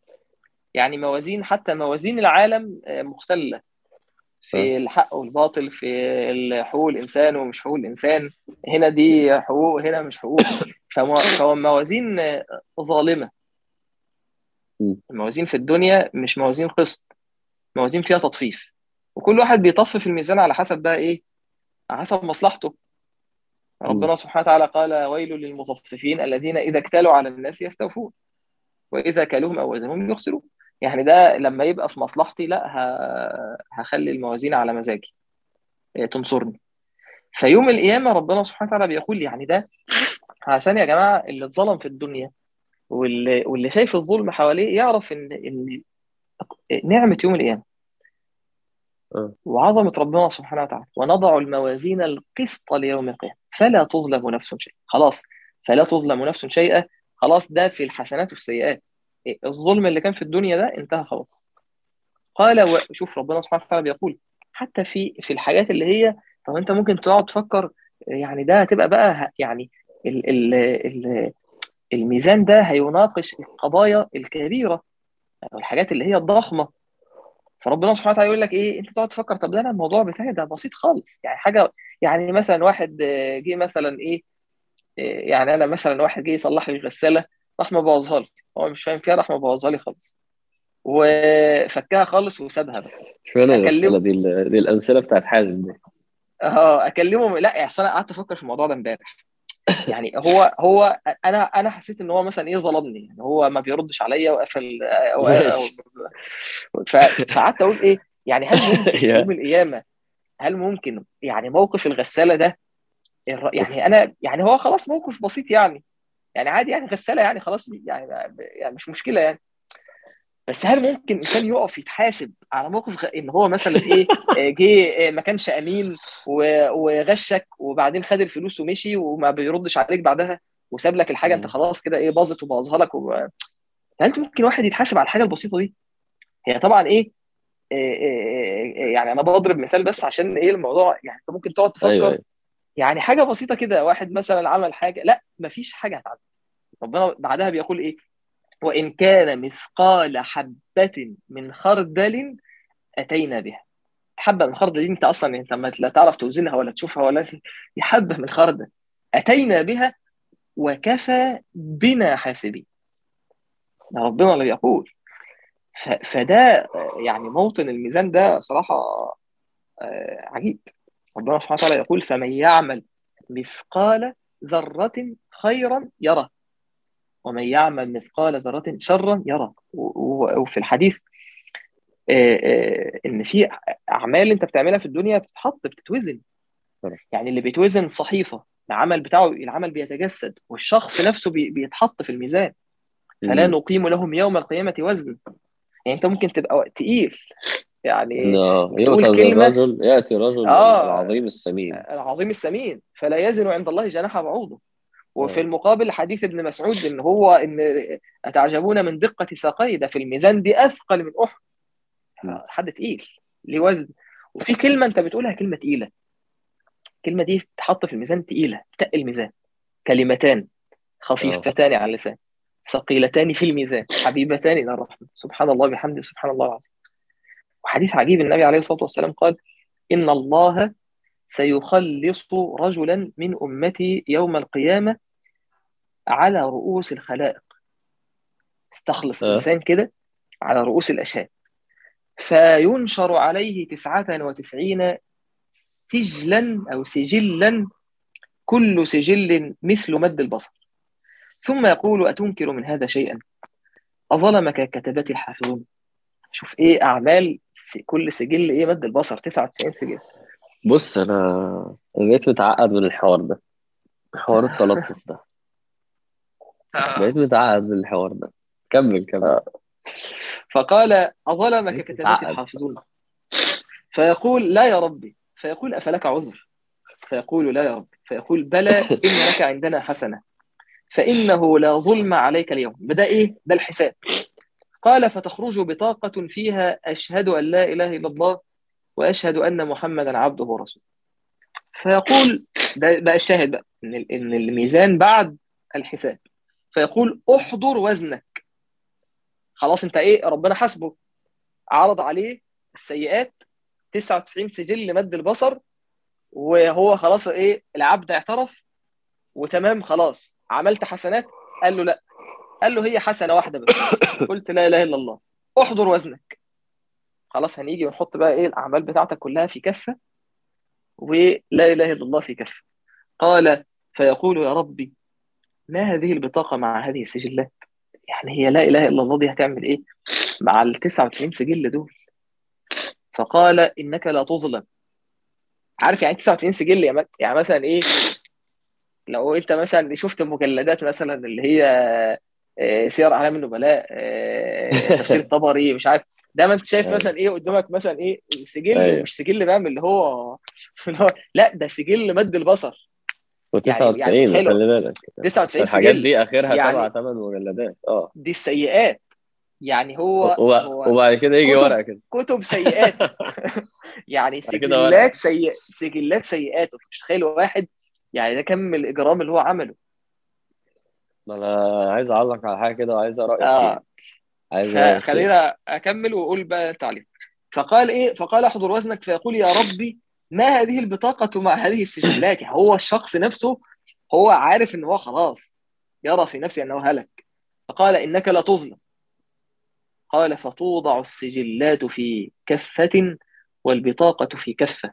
يعني موازين حتى موازين العالم آه، مختلة. في الحق والباطل في حقوق الإنسان ومش حقوق الإنسان. هنا دي حقوق هنا مش حقوق. فهو موازين آه، ظالمة. الموازين في الدنيا مش موازين قسط. موازين فيها تطفيف. وكل واحد بيطفف الميزان على حسب بقى إيه؟ على حسب مصلحته. ربنا سبحانه وتعالى قال ويل للمطففين الذين إذا اكتالوا على الناس يستوفون. وإذا كالوهم أو وزنهم يخسرون. يعني ده لما يبقى في مصلحتي لا. هخلي الموازين على مزاجي إيه، تنصرني. فيوم القيامة ربنا سبحانه وتعالى بيقول يعني ده عشان يا جماعة اللي اتظلم في الدنيا واللي, واللي شايف الظلم حواليه يعرف إن إن نعمة يوم القيامة. آه. وعظمة ربنا سبحانه وتعالى ونضع الموازين القسط ليوم القيامة. فلا تظلم نفس شيئا. خلاص فلا تظلم نفس شيئا. خلاص ده في الحسنات والسيئات إيه، الظلم اللي كان في الدنيا ده انتهى خلاص. قال وشوف ربنا سبحانه وتعالى بيقول حتى في في الحاجات اللي هي طب انت ممكن تقعد تفكر يعني ده هتبقى بقى يعني ال ال ال الميزان ده هيناقش القضايا الكبيرة والحاجات اللي هي الضخمة. فربنا سبحانه وتعالى يقول لك إيه انت تقعد تفكر طب ده أنا الموضوع بتاعي ده بسيط خالص. يعني حاجة يعني مثلا واحد جه مثلا إيه يعني أنا مثلا واحد جه يصلح لي الغسالة راح مبوظها لي هو مش فاهم فيها راح مبوظها لي خالص. وفكها خالص وسابها بقى. اشمعنى الغسالة أكلمه. دي ال- دي الأمثلة بتاعت حازم دي. آه أكلمه لا أصل أنا قعدت أفكر في الموضوع ده امبارح. يعني هو هو أنا أنا حسيت إن هو مثلا إيه ظلمني. يعني هو ما بيردش عليا وقفل فقعدت أقول إيه؟ يعني هل ممكن في يوم القيامه هل ممكن يعني موقف الغسالة ده يعني أنا يعني هو خلاص موقف بسيط يعني. يعني عادي يعني غسالة يعني خلاص يعني يعني مش مشكلة يعني بس هل ممكن إنسان يقف يتحاسب على موقف غ... إن هو مثلا إيه آه، جه آه، ما كانش أمين و- وغشك وبعدين خد الفلوس ومشي وما بيردش عليك بعدها وساب لك الحاجة أنت. خلاص كده إيه باظت وبوظها لك و... هل ممكن واحد يتحاسب على الحاجة البسيطة دي؟ هي طبعا إيه آه، آه، آه، يعني أنا بضرب مثال بس عشان إيه الموضوع يعني أنت ممكن تقعد تفكر أيوه يعني حاجة بسيطة كده واحد مثلا عمل حاجة لا مفيش حاجة هتعدي. ربنا بعدها بيقول إيه؟ وإن كان مثقال حبة من خردل أتينا بها. حبة من خردل دي أنت أصلا أنت ما لا تعرف توزنها ولا تشوفها ولا دي حبة من خردل. أتينا بها وكفى بنا حاسبين. ده ربنا اللي بيقول. فده يعني موطن الميزان ده صراحة آه، عجيب. ربنا سبحانه وتعالى يقول فمن يعمل مثقال ذرة خيرا يره. ومن يعمل مثقال ذرة شرا يره. وفي الحديث آه، آه، إن في أعمال أنت بتعملها في الدنيا بتتحط بتتوزن. يعني اللي بيتوزن صحيفة العمل بتاعه العمل بيتجسد والشخص نفسه بي- بيتحط في الميزان. فلا. نقيم لهم يوم القيامة وزن. يعني أنت ممكن تبقى تقيل. يعني آه، تقول يؤتى كلمة بالرجل يأتي رجل آه العظيم السمين. العظيم السمين. فلا يزن عند الله جناح بعوضه. وفي آه. المقابل حديث ابن مسعود إن هو إن أتعجبون من دقة ساقيه ده في الميزان دي أثقل من أحد. مم. حد تقيل. ليه وزن وفي كلمة أنت بتقولها كلمة تقيلة. الكلمة دي تتحط في الميزان تقيلة تقل الميزان. كلمتان خفيفتان على اللسان. ثقيلتان في الميزان. حبيبتان إلى الرحمن سبحان الله بحمده. سبحان الله العظيم. وحديث عجيب النبي عليه الصلاة والسلام قال إن الله سيخلص رجلا من أمتي يوم القيامة على رؤوس الخلائق. استخلص إنسان كده على رؤوس الأشهاد. فينشر عليه تسعة وتسعين سجلا أو سجلا كل سجل مثل مد البصر. ثم يقول أتنكر من هذا شيئا؟ أظلمك كتبت الحافظون. شوف إيه أعمال س- كل سجل إيه مد البصر 99 سجل. بص أنا أنا بقيت متعقد من الحوار ده حوار التلطف ده. بقيت متعقد من الحوار ده. كمل كمل. آه. فقال أظلمك بقيت كتابتي متعقد. الحافظون. فيقول لا يا ربي. فيقول أفلك عذر؟ فيقول لا يا رب فيقول بلى إن لك عندنا حسنة. فإنه لا ظلم عليك اليوم. بدأ إيه؟ ده الحساب. قال فتخرج بطاقة فيها أشهد أن لا إله إلا الله وأشهد أن محمدا عبده ورسوله. فيقول ده بقى الشاهد بقى إن الميزان بعد الحساب. فيقول أحضر وزنك. خلاص أنت إيه ربنا حاسبه. عرض عليه السيئات 99 سجل لمد البصر وهو خلاص إيه العبد اعترف وتمام خلاص. عملت حسنات؟ قال له لا. قال له هي حسنة واحدة بس. قلت لا إله إلا الله. احضر وزنك. خلاص هنيجي ونحط بقى إيه الأعمال بتاعتك كلها في كفة. ولا إله إلا الله في كفة. قال فيقول يا ربي ما هذه البطاقة مع هذه السجلات؟ يعني هي لا إله إلا الله دي هتعمل إيه؟ مع ال 99 سجل دول. فقال إنك لا تظلم. عارف يعني 99 سجل؟ يعني يعني مثلا إيه؟ لو أنت مثلا شفت المجلدات مثلا اللي هي آه، سير اعلام النبلاء آه، تفسير الطبري مش عارف. دايما أنت شايف أيوة. مثلا إيه قدامك مثلا إيه سجل أيوة. مش سجل بقى من اللي هو هو لأ ده سجل مد البصر. يعني- و99 يعني تخيلوا. خلي بالك. 99 الحاجات سجل. دي آخرها يعني- سبع ثمان مجلدات. آه. دي السيئات. يعني هو وب- هو وبعد كده يجي ورقة كده. كتب سيئات. يعني. سجلات سيئ سجلات سيئات. مش تخيل واحد يعني ده كم الإجرام اللي هو عمله. ما أنا عايز أعلق على حاجة كده وعايز رايك آه. فيها. عايز رأيك فيها. فخلينا أكمل وأقول بقى انت عليه فقال إيه؟ فقال احضر وزنك فيقول يا ربي ما هذه البطاقة مع هذه السجلات؟ يعني هو الشخص نفسه هو عارف إن هو خلاص يرى في نفسه إنه هلك. فقال إنك لا تظلم. قال فتوضع السجلات في كفة والبطاقة في كفة.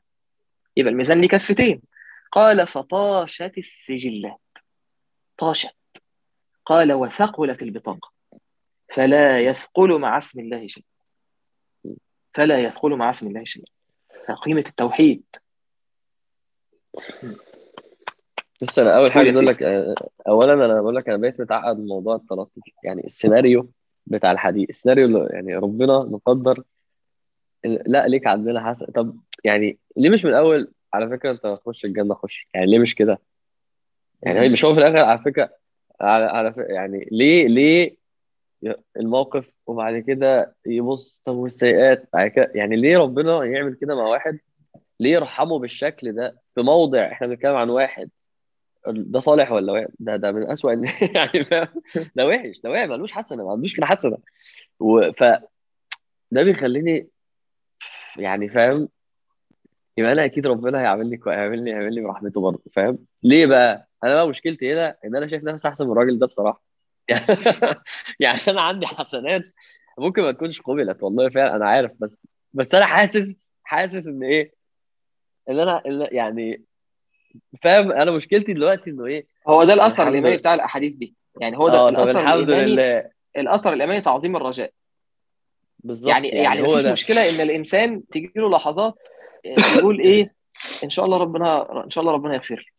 يبقى الميزان ليه كفتين. قال فطاشت السجلات. طاشت. قال وثقلت البطاقة. فلا يثقل مع اسم الله شيء فلا يثقل مع اسم الله شيء قيمة التوحيد. بص أنا أول حاجة سيدي. لك آه، اولا أنا بقول لك أنا بقيت متعقد من موضوع التلطف يعني السيناريو بتاع الحديث. السيناريو اللي يعني ربنا مقدر لا ليك عندنا حسن. طب يعني ليه مش من الأول؟ على فكرة أنت هتخش الجنة خش. يعني ليه مش كده؟ يعني مش هو في الآخر على فكرة على على يعني ليه ليه الموقف وبعد كده يبص طب والسيئات؟ بعد كده يعني ليه ربنا يعمل كده مع واحد؟ ليه يرحمه بالشكل ده في موضع إحنا بنتكلم عن واحد؟ ده صالح ولا وحش؟ ده ده من أسوأ الن- يعني فاهم؟ ده وحش ده وحش ملوش حسنة ما عندوش كده حسنة. ف ده بيخليني يعني فاهم؟ يبقى أنا أكيد ربنا لي هيعمل لي برحمته برضه فاهم؟ ليه بقى؟ أنا بقى مشكلتي هنا ان أنا شايف نفسي احسن من الراجل ده بصراحة. يعني أنا عندي حسنات ممكن ما تكونش قبلت والله فعلا أنا عارف بس بس أنا حاسس حاسس ان إيه ان أنا يعني فاهم أنا مشكلتي دلوقتي انه إيه هو ده الأثر الحمد الإيماني. بتاع الأحاديث دي. يعني هو ده طب الأثر الحمد لله. الأثر الإيماني تعظيم الرجاء. بالظبط يعني يعني هو مفيش ده. مشكلة إن الإنسان تجي له لحظات آه، يقول إيه إن شاء الله ربنا إن شاء الله ربنا يغفر لي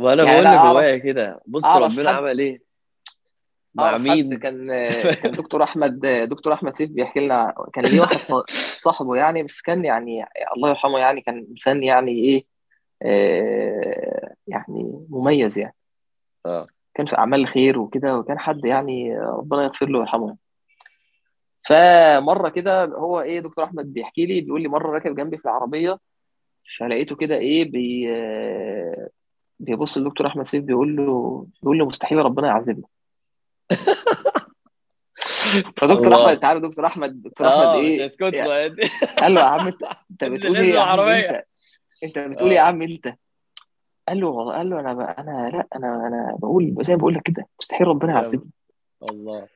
وأنا يعني بقول لك جوايا كده. بص ربنا عمل إيه؟ مع مين؟ كان كان دكتور أحمد دكتور أحمد سيف بيحكي لنا كان ليه واحد صاحبه يعني بس كان يعني الله يرحمه يعني كان إنسان يعني إيه آه، يعني مميز يعني. آه. كان في أعمال الخير وكده وكان حد يعني ربنا يغفر له ويرحمه. فمرة كده هو إيه دكتور أحمد بيحكي لي بيقول لي مرة راكب جنبي في العربية فلقيته كده إيه بي بيبص لدكتور أحمد سيف بيقول له بيقول له مستحيل ربنا يعذبنا فدكتور. أحمد تعالى دكتور أحمد دكتور أحمد مش إيه يعني. قال له يا عم أنت انزل بتقول إيه يا عم. أنت أنت بتقول يا آه. عم أنت قال له والله قال له أنا ب... أنا لأ أنا أنا بقول زي ما بقول لك كده مستحيل ربنا يعذبني الله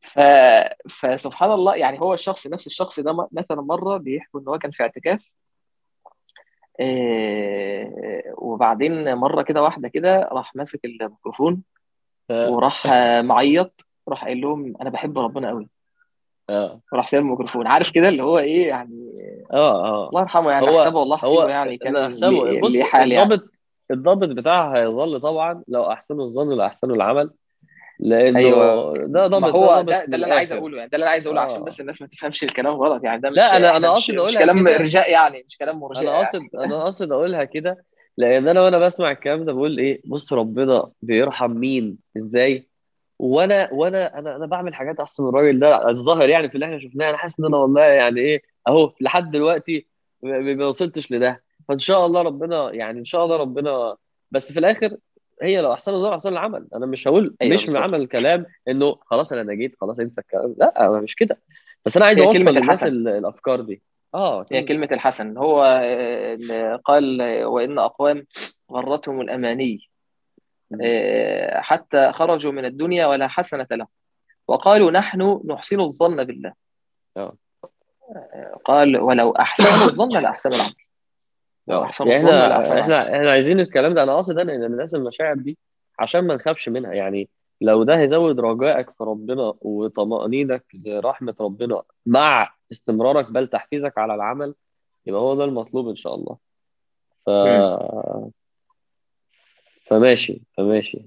ف... فسبحان الله يعني هو الشخص نفس الشخص ده مثلا مرة بيحكوا إن هو كان في اعتكاف آه، وبعدين مرة كده واحدة كده راح ماسك الميكروفون آه. وراح آه، معيط راح قايل لهم أنا بحب ربنا قوي آه. وراح سايب الميكروفون. عارف كده اللي هو إيه يعني؟ آه آه. الله يرحمه يعني هو- أحسبه والله هو حسيبه يعني كان ليه حال يعني. الضابط الضابط بتاعها هيظل طبعا لو أحسنوا الظن لأحسنوا العمل. لأنه أيوه. ده ضابط ما هو ده, ده اللي أنا عايز أقوله يعني ده اللي أنا عايز أقوله عشان آه. بس الناس ما تفهمش الكلام غلط يعني ده مش لا أنا أنا مش قاصد مش أقولها كلام كده. إرجاء يعني مش كلام مرجئة أنا يعني. قاصد أنا قاصد أقولها كده لأن أنا وأنا بسمع الكلام ده بقول إيه بص ربنا بيرحم مين؟ إزاي؟ وأنا وأنا أنا أنا بعمل حاجات أحسن من الراجل ده الظاهر يعني في اللي إحنا شفناه. أنا حاسس إن أنا والله يعني إيه أهو لحد دلوقتي ما وصلتش لده. فإن شاء الله ربنا يعني إن شاء الله ربنا بس في الآخر هي لو أحسن الظاهر أحسن العمل أنا مش هقول أيوه مش بالظبط. معنى الكلام إنه خلاص أنا نجيت خلاص انسى الكلام. لا أنا مش كده. بس أنا عايز هي أوصل كلمة للناس الحسن. ال- الأفكار دي. آه هي كلمة كلمة الحسن. هو آه، اللي قال آه، وإن أقوام غرتهم. آه، حتى خرجوا من الدنيا ولا حسنة لهم. وقالوا نحن نحسن الظن بالله. آه. قال ولو أحسنوا الظن لاحسنوا العمل. لو احسنوا يعني إحنا إحنا إحنا عايزين الكلام ده أنا قاصد أنا ان الناس المشاعر دي عشان ما نخافش منها. يعني لو ده هيزود رجائك في ربنا وطمأنينك لرحمة ربنا مع استمرارك بل تحفيزك على العمل يبقى هو ده المطلوب إن شاء الله. ف. فماشي فماشي.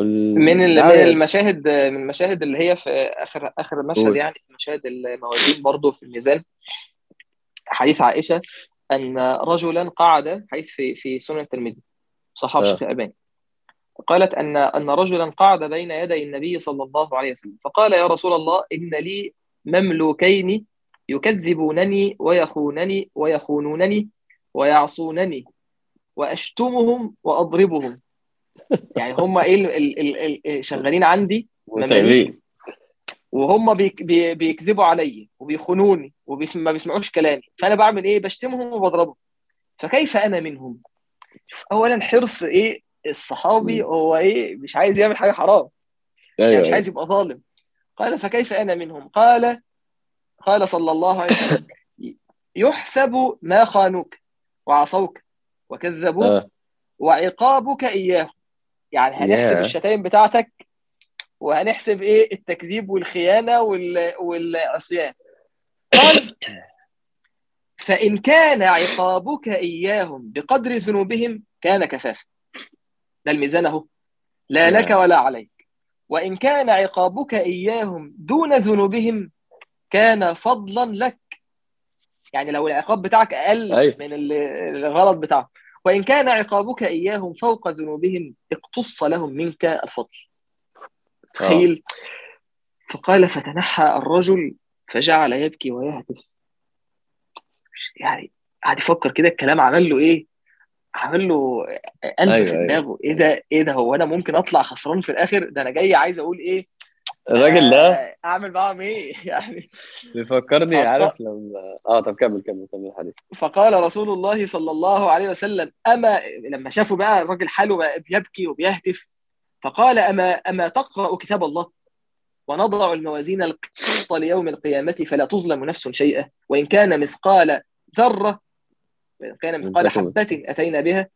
ال... من ال- من يعني المشاهد من المشاهد اللي هي في آخر آخر مشهد قول. يعني مشاهد الموازين برضو في الميزان حديث عائشة. أن رجلا قعد حديث في في سنن الترمذي صحاب الشيخ آه الألباني قالت أن أن رجلا قعد بين يدي النبي صلى الله عليه وسلم. فقال يا رسول الله إن لي مملوكين يكذبونني ويخونني ويخونونني ويعصونني وأشتمهم وأضربهم. يعني هم إيه ال- ال- ال- ال- شغالين عندي؟ مماليك وهم بيك بي بيكذبوا عليا وبيخونوني وما بيسمعوش كلامي. فأنا بعمل إيه؟ بشتمهم وبضربهم. فكيف أنا منهم؟ شوف اولا حرص إيه؟ الصحابي. هو إيه؟ مش عايز يعمل حاجة حرام. يعني أيوه مش أيوه. عايز يبقى ظالم. قال فكيف أنا منهم؟ قال قال صلى الله عليه وسلم يحسب ما خانوك وعصوك وكذبوك آه. وعقابك اياه يعني هنحسب ياه. الشتايم بتاعتك؟ وهنحسب إيه؟ التكذيب والخيانة وال... والعصيان. قال فإن كان عقابك إياهم بقدر ذنوبهم كان كفافا ده الميزان أهو لا. لك ولا عليك. وإن كان عقابك إياهم دون ذنوبهم كان فضلا لك. يعني لو العقاب بتاعك أقل أيوه. من ال- الغلط بتاعك. وإن كان عقابك إياهم فوق ذنوبهم اقتص لهم منك الفضل. تخيل. فقال فتنحى الرجل فجعل يبكي ويهتف. يعني قعد يفكر كده الكلام عمل له إيه؟ عمل له قلب أيوه في أيوه. دماغه. إيه ده؟ إيه ده؟ هو أنا ممكن أطلع خسران في الآخر؟ ده أنا جاي عايز أقول إيه؟ الراجل ده؟ آه أعمل معاهم إيه؟ يعني بيفكرني فق... عارف لما آه طب كمل كمل كمل الحديث فقال رسول الله صلى الله عليه وسلم أما لما شافوا بقى الراجل حاله بقى بيبكي وبيهتف فقال أما أما تقرأ كتاب الله ونضع الموازين القسط ليوم القيامة فلا تظلم نفس شيئا وإن كان مثقال ذرة وإن كان مثقال حبة أتينا بها.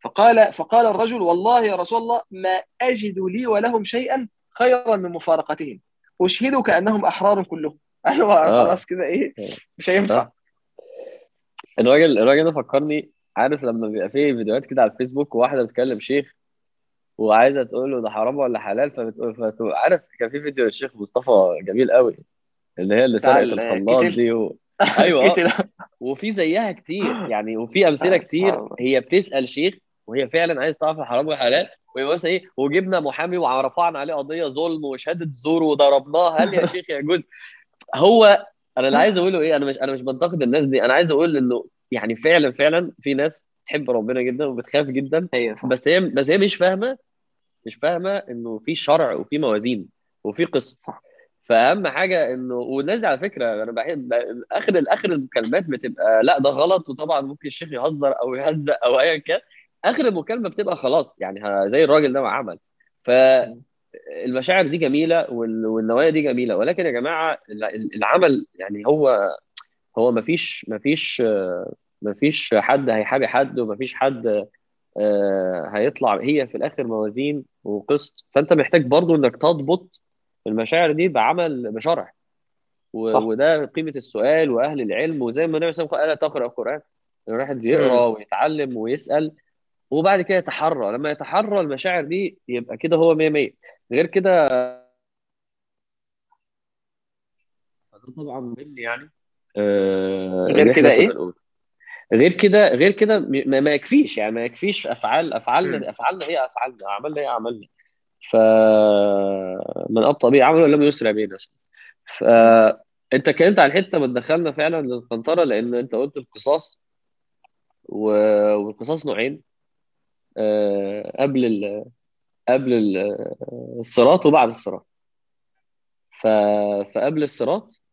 فقال فقال الرجل والله يا رسول الله ما أجد لي ولهم شيئا خيرا من مفارقتهم. أشهدك أنهم أحرار كلهم. قالوا آه. خلاص كده إيه؟ مش هينفع. آه. الراجل الراجل ده فكرني عارف لما بيبقى فيه فيديوهات كده على الفيسبوك وواحده بتكلم شيخ وعايزة تقول له ده حرام ولا حلال فبتقول فتقول عارف كان في فيديو الشيخ مصطفى جميل قوي اللي هي اللي سرقت الخلاط دي و... أيوه. وفي زيها كتير يعني وفي أمثلة كتير هي بتسأل شيخ وهي فعلا عايز تعرف الحرام والحلال ويبقى مثلا إيه وجبنا محامي ورفعنا عليه قضية ظلم وشهادة زور وضربناه هل يا شيخ يجوز؟ هو أنا اللي عايز أقوله إيه أنا مش أنا مش بنتقد الناس دي أنا عايز أقول إنه يعني فعلا فعلا في ناس بتحب ربنا جدا وبتخاف جدا أيوه صح. بس هي بس هي مش فاهمة مش فاهمة إنه في شرع وفي موازين وفي قسط صح. فأهم حاجة إنه والناس على فكرة أنا بحب آخر آخر المكالمات بتبقى لا ده غلط وطبعا ممكن الشيخ يهزر أو يهزأ أو ايا كان. آخر المكالمة بتبقى خلاص يعني زي الراجل ده ما عمل. فالمشاعر دي جميلة وال- والنوايا دي جميلة ولكن يا جماعة ال- العمل يعني هو هو ما فيش ما فيش ما فيش حد هيحابي حد وما فيش حد آه، هيطلع هي في الآخر موازين وقسط. فأنت محتاج برضو إنك تضبط المشاعر دي بعمل بشرع و- صح. وده قيمة السؤال وأهل العلم. وزي ما النبي صلى الله عليه وسلم قال ألا تقرأ القرآن. الواحد يقرأ امم ويتعلم ويسأل وبعد كده يتحرى. لما يتحرى المشاعر دي يبقى كده هو 100 100 غير كده فده طبعا مني يعني. آه، غير كده إيه؟ غير كده غير كده ما, ما يكفيش يعني ما يكفيش أفعال. افعالنا أفعالنا هي أفعالنا اعمالنا هي اعمالنا ف من أبطأ به عمله لم يسرع به نسبه مم. فانت اتكلمت عن حتة ما دخلنا فعلا للقنطرة لأن أنت قلت القصاص و... والقصاص نوعين آه، قبل ال... قبل ال... الصراط وبعد الصراط ف... فقبل الصراط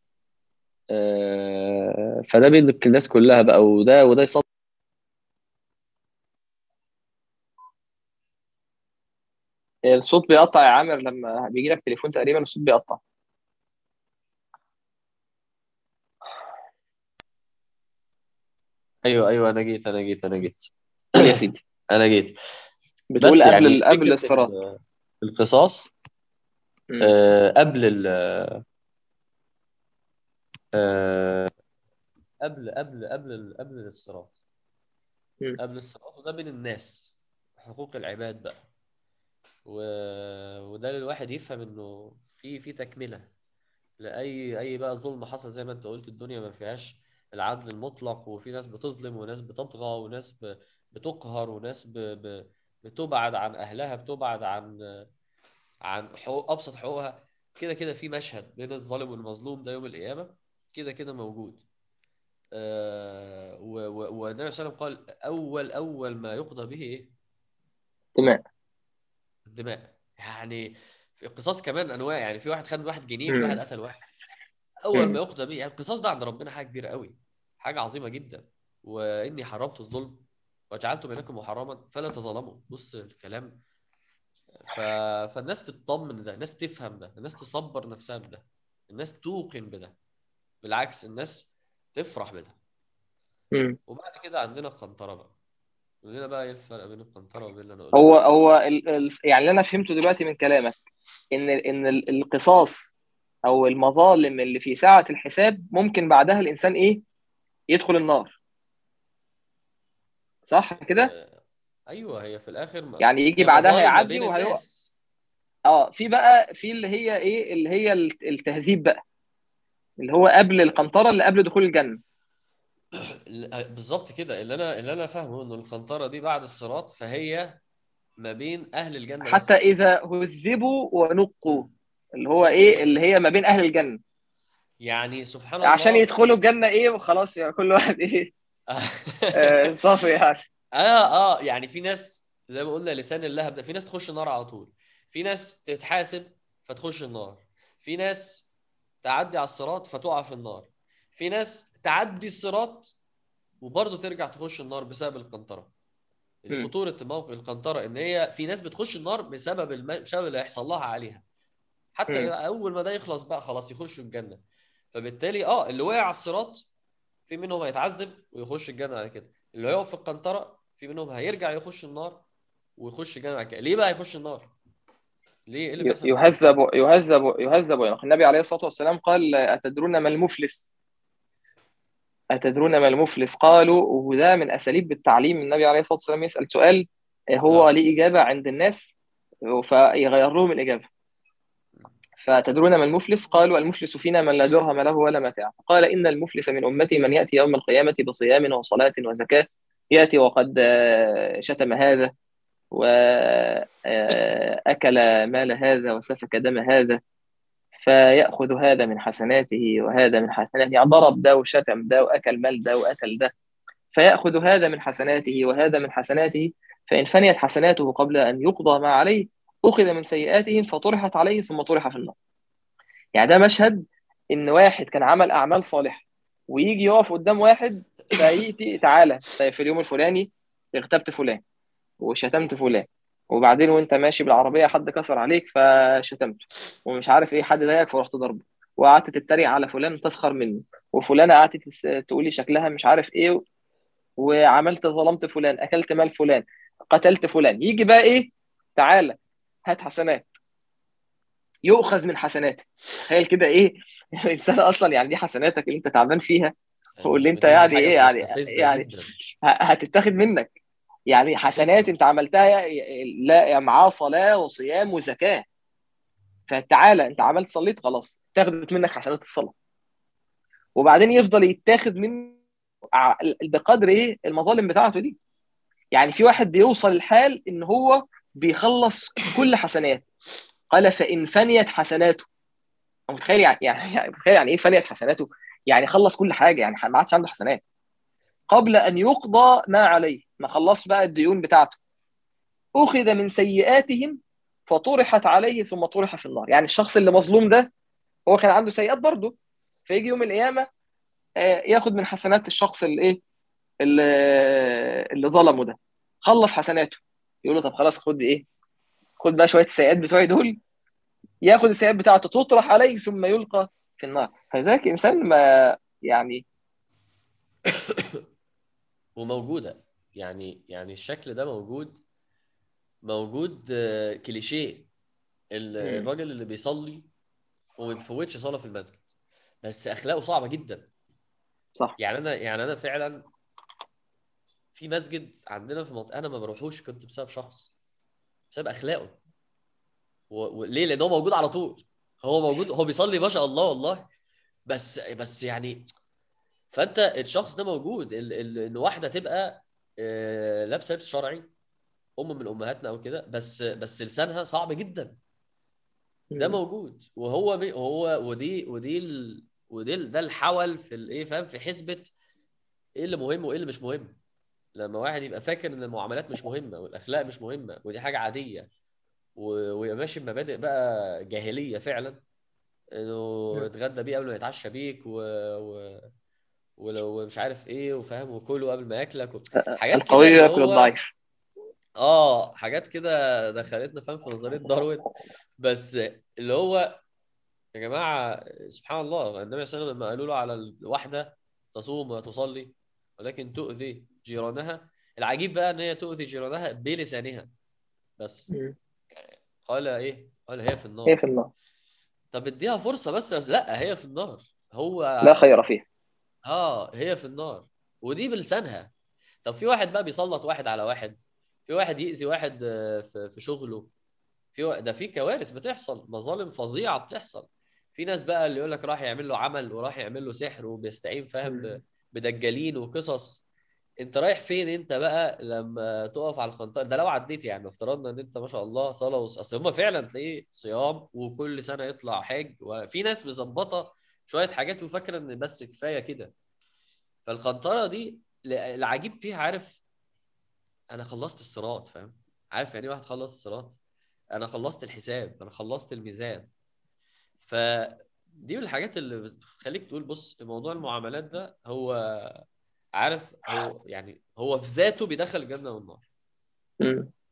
فده بين الناس كلها بقى وده وده يصاب الصوت بيقطع يا عامر لما بيجي لك تليفون تقريبا الصوت بيقطع. أيوه أيوه أنا جيت أنا جيت أنا جيت. يا سيدي. أنا جيت. بتقول بس قبل يعني قبل الصراط. ال- القصاص. آه، قبل ال آه، قبل قبل قبل قبل الصراط. قبل الصراط وده بين الناس حقوق العباد بقى. و... وده الواحد يفهم إنه في في تكملة لأي أي بقى ظلم حصل زي ما أنت قلت الدنيا ما فيهاش العدل المطلق وفي ناس بتظلم وناس بتطغى وناس ب... بتقهر وناس ب... ب... بتبعد عن أهلها بتبعد عن عن حقوق أبسط حقوقها. كده كده في مشهد بين الظالم والمظلوم ده يوم القيامة. كده كده موجود. آه. والنبي صلى الله عليه وسلم قال أول أول ما يقضى به إيه تمام الدماء. يعني في القصاص كمان أنواع يعني في واحد خد واحد جنيه في واحد. قتل واحد. أول ما. يقضى به يعني القصاص ده عند ربنا حاجة كبيرة قوي حاجة عظيمة جدا. وإني حرمت الظلم وجعلت بينكم محرما فلا تظلموا. بص الكلام. ف... فالناس تطمن ده الناس تفهم ده الناس تصبر نفسها بده الناس توقن بده. بالعكس الناس تفرح بده. وبعد كده عندنا القنطرة بقى. قول لنا بقى إيه الفرق بين القنطرة وبين اللي أنا قلته. هو هو ال... ال... يعني اللي أنا فهمته دلوقتي من كلامك إن إن ال- القصاص أو المظالم اللي في ساعة الحساب ممكن بعدها الإنسان إيه؟ يدخل النار. صح كده؟ آه، أيوه هي في الآخر ما... يعني يجي بعدها يعدي وهيقع. آه في بقى في اللي هي إيه؟ اللي هي الت- التهذيب بقى. اللي هو قبل القنطرة اللي قبل دخول الجنة. ال- بالظبط كده. اللي أنا اللي أنا فاهمه ان القنطرة دي بعد الصراط فهي ما بين أهل الجنة حتى بس إذا هذبوا ونقوا اللي هو إيه؟ اللي هي ما بين أهل الجنة. يعني سبحان عشان الله يدخلوا الجنة إيه؟ وخلاص يعني كل واحد إيه؟ آه، صافي يعني. آه آه يعني في ناس زي ما قلنا لسان اللهب ده في ناس تخش النار على طول. في ناس تتحاسب فتخش النار. في ناس تعدي على الصراط فتقع في النار. في ناس تعدي الصراط وبرضه ترجع تخش النار بسبب القنطرة. خطوره موقف القنطرة إن هي في ناس بتخش النار بسبب الم... بسبب اللي هيحصل لها عليها. حتى. أول ما ده يخلص بقى خلاص يخشوا الجنة. فبالتالي آه اللي وقع على الصراط في منهم هيتعذب ويخش الجنة بعد كده. اللي هيقف في القنطرة في منهم هيرجع يخش النار ويخش الجنة بعد كده. ليه بقى يخش النار؟ ليه؟ إيه اللي بيحصل؟ يهذب يهذب يهذب النبي عليه الصلاة والسلام قال أتدرون ما المفلس؟ أتدرون ما المفلس؟ قالوا وده من أساليب التعليم النبي عليه الصلاة والسلام يسأل سؤال هو آه. ليه إجابة عند الناس؟ فيغير لهم الإجابة. فتدرون ما المفلس؟ قالوا المفلس فينا من لا درهم له ولا متاع. قال إن المفلس من أمتي من يأتي يوم القيامة بصيام وصلاة وزكاة يأتي وقد آه، شتم هذا. وأكل مال هذا وسفك دم هذا فيأخذ هذا من حسناته وهذا من حسناته. يعني ضرب ده وشتم ده وأكل مال ده وأكل ده فيأخذ هذا من حسناته وهذا من حسناته. فإن فنيت حسناته قبل أن يقضى ما عليه أخذ من سيئاتهم فطرحت عليه ثم طرح في النار. يعني ده مشهد إن واحد كان عمل أعمال صالحة ويجي يقف قدام واحد فيأتي تعالى طيب في اليوم الفلاني اغتبت فلان. وشتمت فلان. وبعدين وانت ماشي بالعربية حد كسر عليك فشتمته ومش عارف إيه حد ضايقك فرحت ضربه. وقعدت تتريق على فلان تسخر منه وفلانة قعدت تقولي شكلها مش عارف إيه وعملت ظلمت فلان أكلت مال فلان قتلت فلان. يجي بقى إيه؟ تعالى هات حسنات. يؤخذ من حسناته تخيل كده إيه؟ الإنسان أصلا يعني دي حسناتك اللي أنت تعبان فيها واللي أنت يعني إيه يعني يعني هتتاخد منك. يعني حسنات انت عملتها لا معاه صلاة وصيام وزكاة. فتعالى انت عملت صليت خلاص تاخدت منك حسنات الصلاة. وبعدين يفضل يتاخد من ع- بقدر إيه؟ المظالم بتاعته دي. يعني في واحد بيوصل الحال ان هو بيخلص كل حسنات قال فإن فنيت حسناته. متخيل يعني يعني يعني متخيل يعني إيه فنيت حسناته؟ يعني خلص كل حاجة يعني ما عادش عنده حسنات. قبل أن يقضى ما عليه. ما خلصش بقى الديون بتاعته. أخذ من سيئاتهم فطرحت عليه ثم طرح في النار. يعني الشخص اللي مظلوم ده هو كان عنده سيئات برضه. فيجي يوم القيامة آه، ياخد من حسنات الشخص اللي إيه؟ اللي, اللي ظلمه ده. خلص حسناته. يقول له طب خلاص خد إيه؟ خد بقى شوية السيئات بتوعي دول. ياخد السيئات بتاعته تطرح عليه ثم يلقى في النار. فذلك إنسان ما يعني وموجودة. يعني يعني الشكل ده موجود موجود آه، كليشيه. الراجل اللي بيصلي وما بيفوتش صلاة في المسجد بس أخلاقه صعبة جدا. صح. يعني أنا يعني أنا فعلا في مسجد عندنا في منطقة أنا ما بروحوش كنت بسبب شخص بسبب أخلاقه. وليه لأن هو موجود على طول. هو موجود هو بيصلي ما شاء الله والله. بس بس يعني فأنت الشخص ده موجود. إن واحدة تبقى لابسه لبس شرعي أم من أمهاتنا أو كده بس بس لسانها صعب جدا ده. موجود وهو بي هو ودي ودي ال... ودي ال- ده الحول في الايه فاهم في حسبة إيه اللي مهم وإيه اللي مش مهم لما واحد يبقى فاكر إن المعاملات مش مهمة والأخلاق مش مهمة ودي حاجة عادية ويبقى ماشي بمبادئ بقى جاهلية فعلا إنه مم. اتغدى بيه قبل ما يتعشى بيك و... و... ولو مش عارف إيه وفاهم وكله قبل ما ياكلك و... حاجات كده القوي ياكل الضعيف آه حاجات كده دخلتنا فاهم في نظرية داروين. بس اللي هو يا جماعة سبحان الله النبي صلى الله عليه وسلم لما قالوا له على الواحدة تصوم وتصلي ولكن تؤذي جيرانها. العجيب بقى إن هي تؤذي جيرانها بلسانها. بس مم. قال إيه؟ قال هي في هي النار في النار. طب اديها فرصة بس لا هي في النار. هو لا خير فيها. آه هي في النار. ودي بلسانها. طب في واحد بقى بيسلط واحد على واحد. في واحد يأذي واحد آه، في شغله. في ده في كوارث بتحصل. مظالم فظيعة بتحصل. في ناس بقى اللي يقول لك راح يعمل له عمل وراح يعمل له سحر وبيستعين فاهم. بدجالين وقصص. انت رايح فين انت بقى لما تقف على القنطرة ده لو عديت يعني افترضنا ان انت ما شاء الله صلاة وص... اصل هم فعلا تلاقيه صيام وكل سنة يطلع حج وفي ناس مظبطة شوية حاجات وفاكرة إن بس كفاية كده. فالقنطرة دي العجيب فيها عارف أنا خلصت الصراط فاهم؟ عارف يعني إيه واحد خلص الصراط؟ أنا خلصت الحساب أنا خلصت الميزان. فدي من الحاجات اللي بتخليك تقول بص موضوع المعاملات ده هو عارف هو يعني هو في ذاته بيدخل الجنة والنار.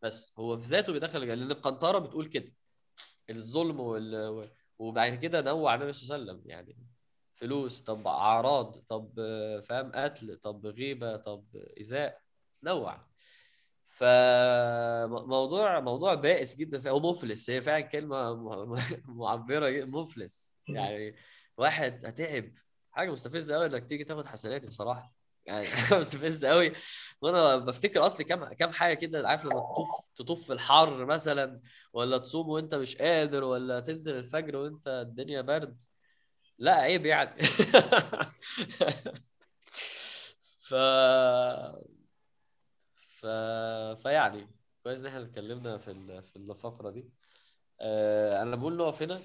بس هو في ذاته بيدخل الجنة لأن القنطرة بتقول كده. الظلم وال... وبعد كده نوع النبي صلى الله عليه وسلم يعني فلوس طب أعراض طب فاهم قتل طب غيبة طب إيذاء نوع. فموضوع موضوع بائس جدا هو مفلس هي فعلا كلمة م- م- معبرة جدا مفلس. يعني واحد هتعب حاجة مستفزة قوي إنك تيجي تاخد حسناتي بصراحة. يعني حاجة مستفزة قوي وأنا بفتكر أصلي كام كام حاجة كده عارف لما تطوف تطوف في الحر مثلا ولا تصوم وأنت مش قادر ولا تنزل الفجر وأنت الدنيا برد. لا عيب يعني. ف ف فيعني كويس إن إحنا اتكلمنا في ال... في الفقرة دي. آه، أنا بقول نقف هنا.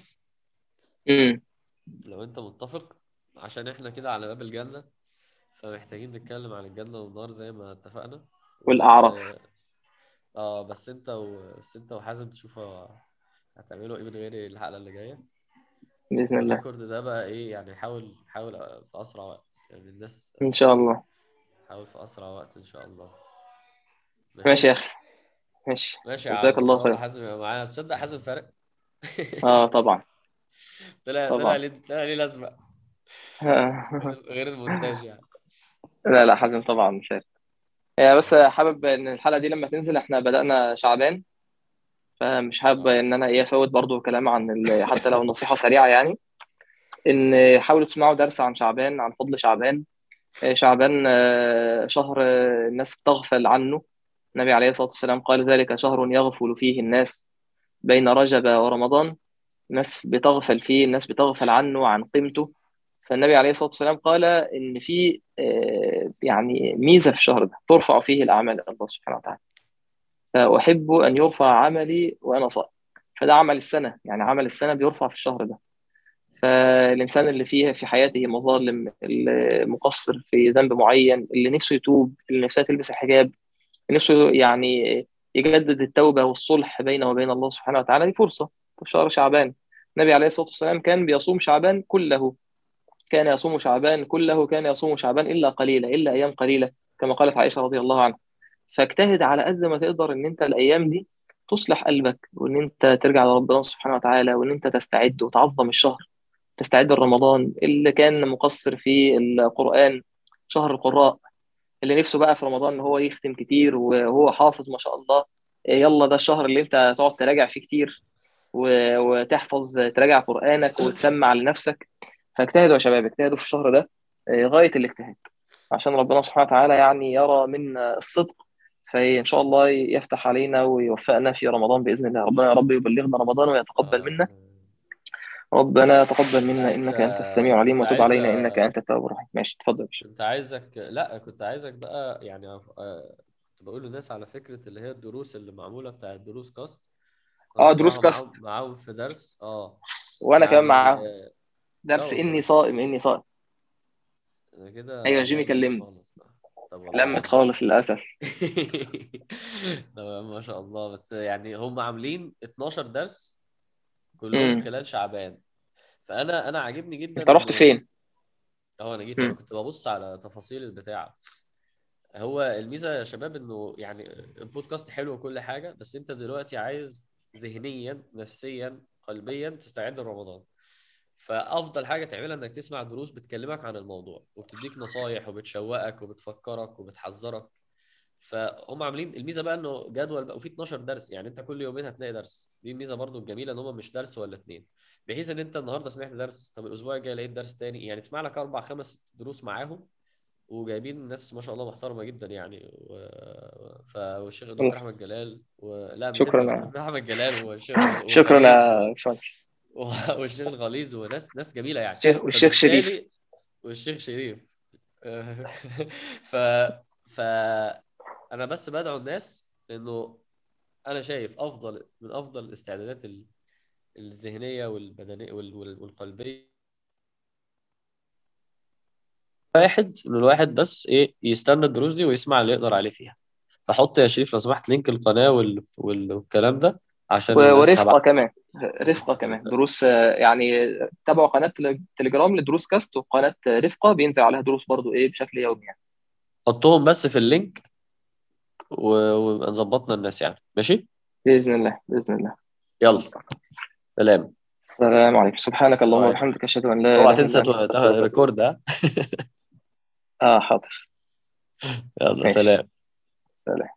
لو أنت متفق عشان إحنا كده على باب الجنة. فمحتاجين نتكلم عن الجنه والنار زي ما اتفقنا. بس والأعراف. آه آه، بس انت و... بس انت وحازم تشوفوا هتعملوا إيه من غير الحلقة اللي جاية. بإذن الله. والريكورد ده بقى إيه يعني حاول حاول في أسرع وقت. يعني الناس إن شاء الله. حاول في أسرع وقت إن شاء الله. ماشي؟ يا أخي. ماشي. ماشي يا عم. جزاك إن الله خير. حازم معانا. تصدق حازم فارق؟ آه طبعا. طلع طلع ليه طلع ليه لازمة؟ غير غير المونتاج يعني. لا لا حازم طبعا مش عارف هي بس حابب إن الحلقة دي لما تنزل إحنا بدأنا شعبان فمش حابب إن أنا إيه أفوت برضو كلام عن ال... حتى لو نصيحة سريعة يعني. إن حاولوا تسمعوا درس عن شعبان عن فضل شعبان. آه، شعبان آه، شهر آه، الناس بتغفل عنه. النبي عليه الصلاة والسلام قال ذلك شهر يغفل فيه الناس بين رجب ورمضان. الناس بتغفل فيه الناس بتغفل عنه عن قيمته. فالنبي عليه الصلاة والسلام قال إن في يعني ميزة في الشهر ده ترفع فيه الأعمال الله سبحانه وتعالى. فأحب أن يرفع عملي وأنا صائم. فده عمل السنة يعني عمل السنة بيرفع في الشهر ده. فالإنسان اللي فيه في حياته مظالم اللي مقصر في ذنب معين اللي نفسه يتوب اللي نفسها تلبس الحجاب اللي نفسه يعني يجدد التوبة والصلح بينه وبين الله سبحانه وتعالى دي فرصة. في شهر شعبان النبي عليه الصلاة والسلام كان بيصوم شعبان كله. كان يصوم شعبان كله كان يصوم شعبان إلا قليلا إلا أيام قليلة كما قالت عائشة رضي الله عنها. فاجتهد على قد ما تقدر إن أنت الأيام دي تصلح قلبك وإن أنت ترجع لربنا سبحانه وتعالى وإن أنت تستعد وتعظم الشهر تستعد لرمضان اللي كان مقصر في القرآن شهر القراء اللي نفسه بقى في رمضان إن هو يختم كتير وهو حافظ ما شاء الله يلا ده الشهر اللي أنت تقعد تراجع فيه كتير وتحفظ تراجع قرآنك وتسمع لنفسك. فاجتهدوا يا شباب اجتهدوا في الشهر ده آه، غاية الاجتهاد. عشان ربنا سبحانه وتعالى يعني يرى منا الصدق فإن شاء الله يفتح علينا ويوفقنا في رمضان بإذن الله. ربنا يا رب يبلغنا رمضان ويتقبل منا. ربنا تقبل منا. عايز- إنك أنت السميع العليم وتب عايز- علينا. إنك أنت التواب الرحيم. ماشي اتفضل كنت عايزك لا كنت عايزك بقى يعني آه، كنت بقول للناس على فكرة اللي هي الدروس اللي معمولة بتاع الدروس كاست. آه، أنا دروس كاست. معاهم معاهم في درس آه. كمان يعني معاهم. آه، درس إني والله. صائم إني صائم كده أيوة، جيمي كلمني. لمت خالص للأسف تمام ما شاء الله بس يعني هم عاملين 12 درس كلهم. خلال شعبان فأنا أنا عاجبني جدا أنت رحت فين؟ آه أنا جيت أنا. كنت ببص على تفاصيل البتاع هو الميزة يا شباب إنه يعني البودكاست حلو وكل حاجة بس أنت دلوقتي عايز ذهنيا نفسيا قلبيا تستعد لرمضان فأفضل حاجة تعملها إنك تسمع دروس بتكلمك عن الموضوع وبتديك نصايح وبتشوقك وبتفكرك وبتحذرك. فهم عاملين الميزة بقى إنه جدول بقى وفي 12 درس يعني أنت كل يومين هتلاقي درس. دي الميزه برضو الجميلة إن هم مش درس ولا اتنين. بحيث إن أنت النهارده سمعت درس طب الأسبوع الجاي لقيت درس تاني يعني تسمع لك أربع خمس دروس معاهم وجايبين ناس ما شاء الله محترمة جدا يعني. و... ف والشيخ الدكتور أحمد جلال و... لا شكراً. أحمد جلال والشيخ شكرا يا باشمهندس. والشيخ الغليظ وناس ناس جميلة يعني. الشيخ- والشيخ شريف. والشيخ شريف. ف ف أنا بس بدعو الناس إنه أنا شايف أفضل من أفضل الاستعدادات ال- الذهنية والبدنية وال- وال- والقلبية. واحد إن الواحد بس إيه يستنى الدروس دي ويسمع اللي يقدر عليه فيها. فحط يا شريف لو سمحت لينك القناة وال... وال... والكلام ده. عشان و- الناس ورفقة هبعت- كمان. رفقة كمان. دروس آه، يعني تابعوا قناة تل- تليجرام لدروس كاست وقناة رفقة بينزل عليها دروس برضو إيه بشكل يومي يعني. حطهم بس في ال link و... ونبقى ظبطنا الناس يعني. ماشي؟ بإذن الله بإذن الله. يلا. سلام. السلام عليكم. سبحانك اللهم. وبحمدك أشهد أن لا اوعى إله تنسى إلا أنت تو- أستغفرك وأتوب record ها؟ آه حاضر. يلا. سلام. سلام.